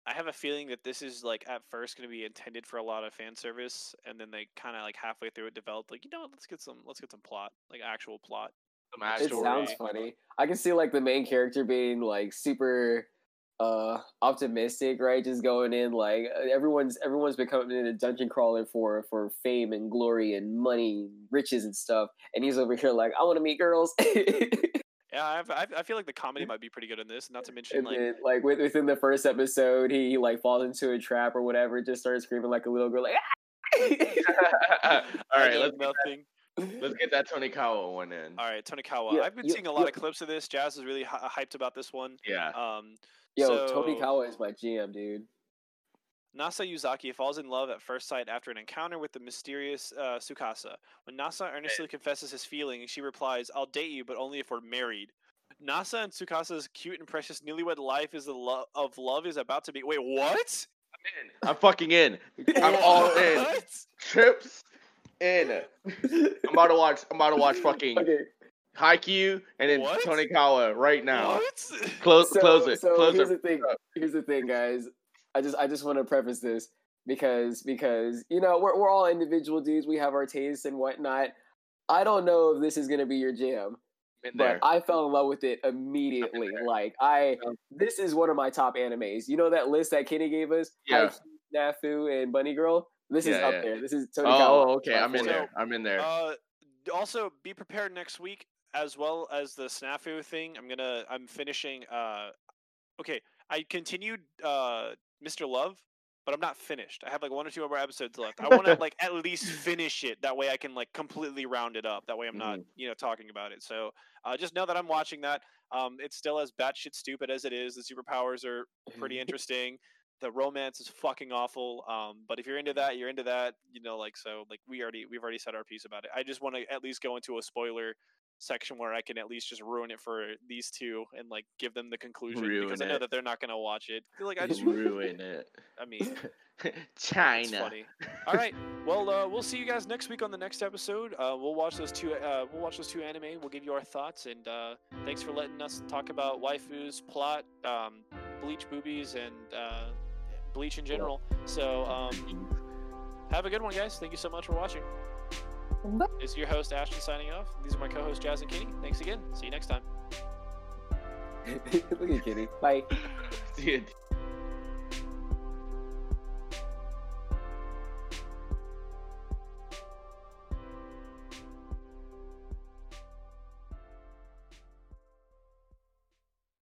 I have a feeling that this is like at first going to be intended for a lot of fan service, and then they kind of like halfway through it developed like you know what, let's get some let's get some plot like actual plot. Some It It actual- sounds funny. I can see like the main character being like super uh optimistic, right? Just going in like uh, everyone's everyone's becoming a dungeon crawler for for fame and glory and money, riches and stuff, and he's over here like I want to meet girls. *laughs* Yeah, I've, I've, feel like the comedy might be pretty good in this, not to mention and like then like with, within the first episode, he like falls into a trap or whatever, just starts screaming like a little girl, like. *laughs* All I right, know let's nothing. let's get that Tonikawa one in. All right, Tonikawa. Yeah, I've been you- seeing a lot you- of clips of this. Jazz is really hy- hyped about this one. Yeah. Um, Yo, Tony So- Kawa is my GM, dude. Nasa Yuzaki falls in love at first sight after an encounter with the mysterious uh, Tsukasa. When Nasa earnestly confesses his feelings, she replies, "I'll date you, but only if we're married." Nasa and Tsukasa's cute and precious newlywed life is the love of love is about to be. Wait, what? I'm in. I'm fucking in. I'm *laughs* all in. What? Trips in. I'm about to watch. I'm about to watch fucking Okay, Haikyuu and then What? Tonikawa right now. What? Close, so, close it. So close here's it. the thing. Here's the thing, guys. I just I just want to preface this because because you know we're we're all individual dudes. We have our tastes and whatnot. I don't know if this is gonna be your jam, In but there. I fell in love with it immediately. Like I, this is one of my top animes. You know that list that Kenny gave us? Yeah. Haikyuu, Nafu, and Bunny Girl. This is up yeah. there. This is Tony Oh, Kawa. oh, okay. I'm in there. I'm in there. Uh, also, be prepared next week as well as the snafu thing. I'm gonna. I'm finishing. Uh, okay. I continued uh, Mr. Love, but I'm not finished. I have like one or two more episodes left. I want to *laughs* like at least finish it. That way, I can like completely round it up. That way, I'm not you know talking about it. So uh, just know that I'm watching that. Um, it's still as batshit stupid as it is. The superpowers are pretty interesting. The romance is fucking awful. Um, but if you're into that, you're into that. You know, like so, like we already we've already said our piece about it. I just want to at least go into a spoiler section where I can at least just ruin it for these two and like give them the conclusion because I know it. that they're not gonna watch it. Like I just, ruin it. I mean, *laughs* China. All right, well, uh, we'll see you guys next week on the next episode. Uh, we'll watch those two. Uh, we'll watch those two anime. We'll give you our thoughts, and uh, thanks for letting us talk about waifus, plot, um, bleach boobies, and uh, bleach in general. So, um, have a good one, guys. Thank you so much for watching. This is your host Ashton signing off. These are my co-hosts Jazz and Kitty. Thanks again. See you next time. *laughs* Look at Kenny. Bye. *laughs* See it.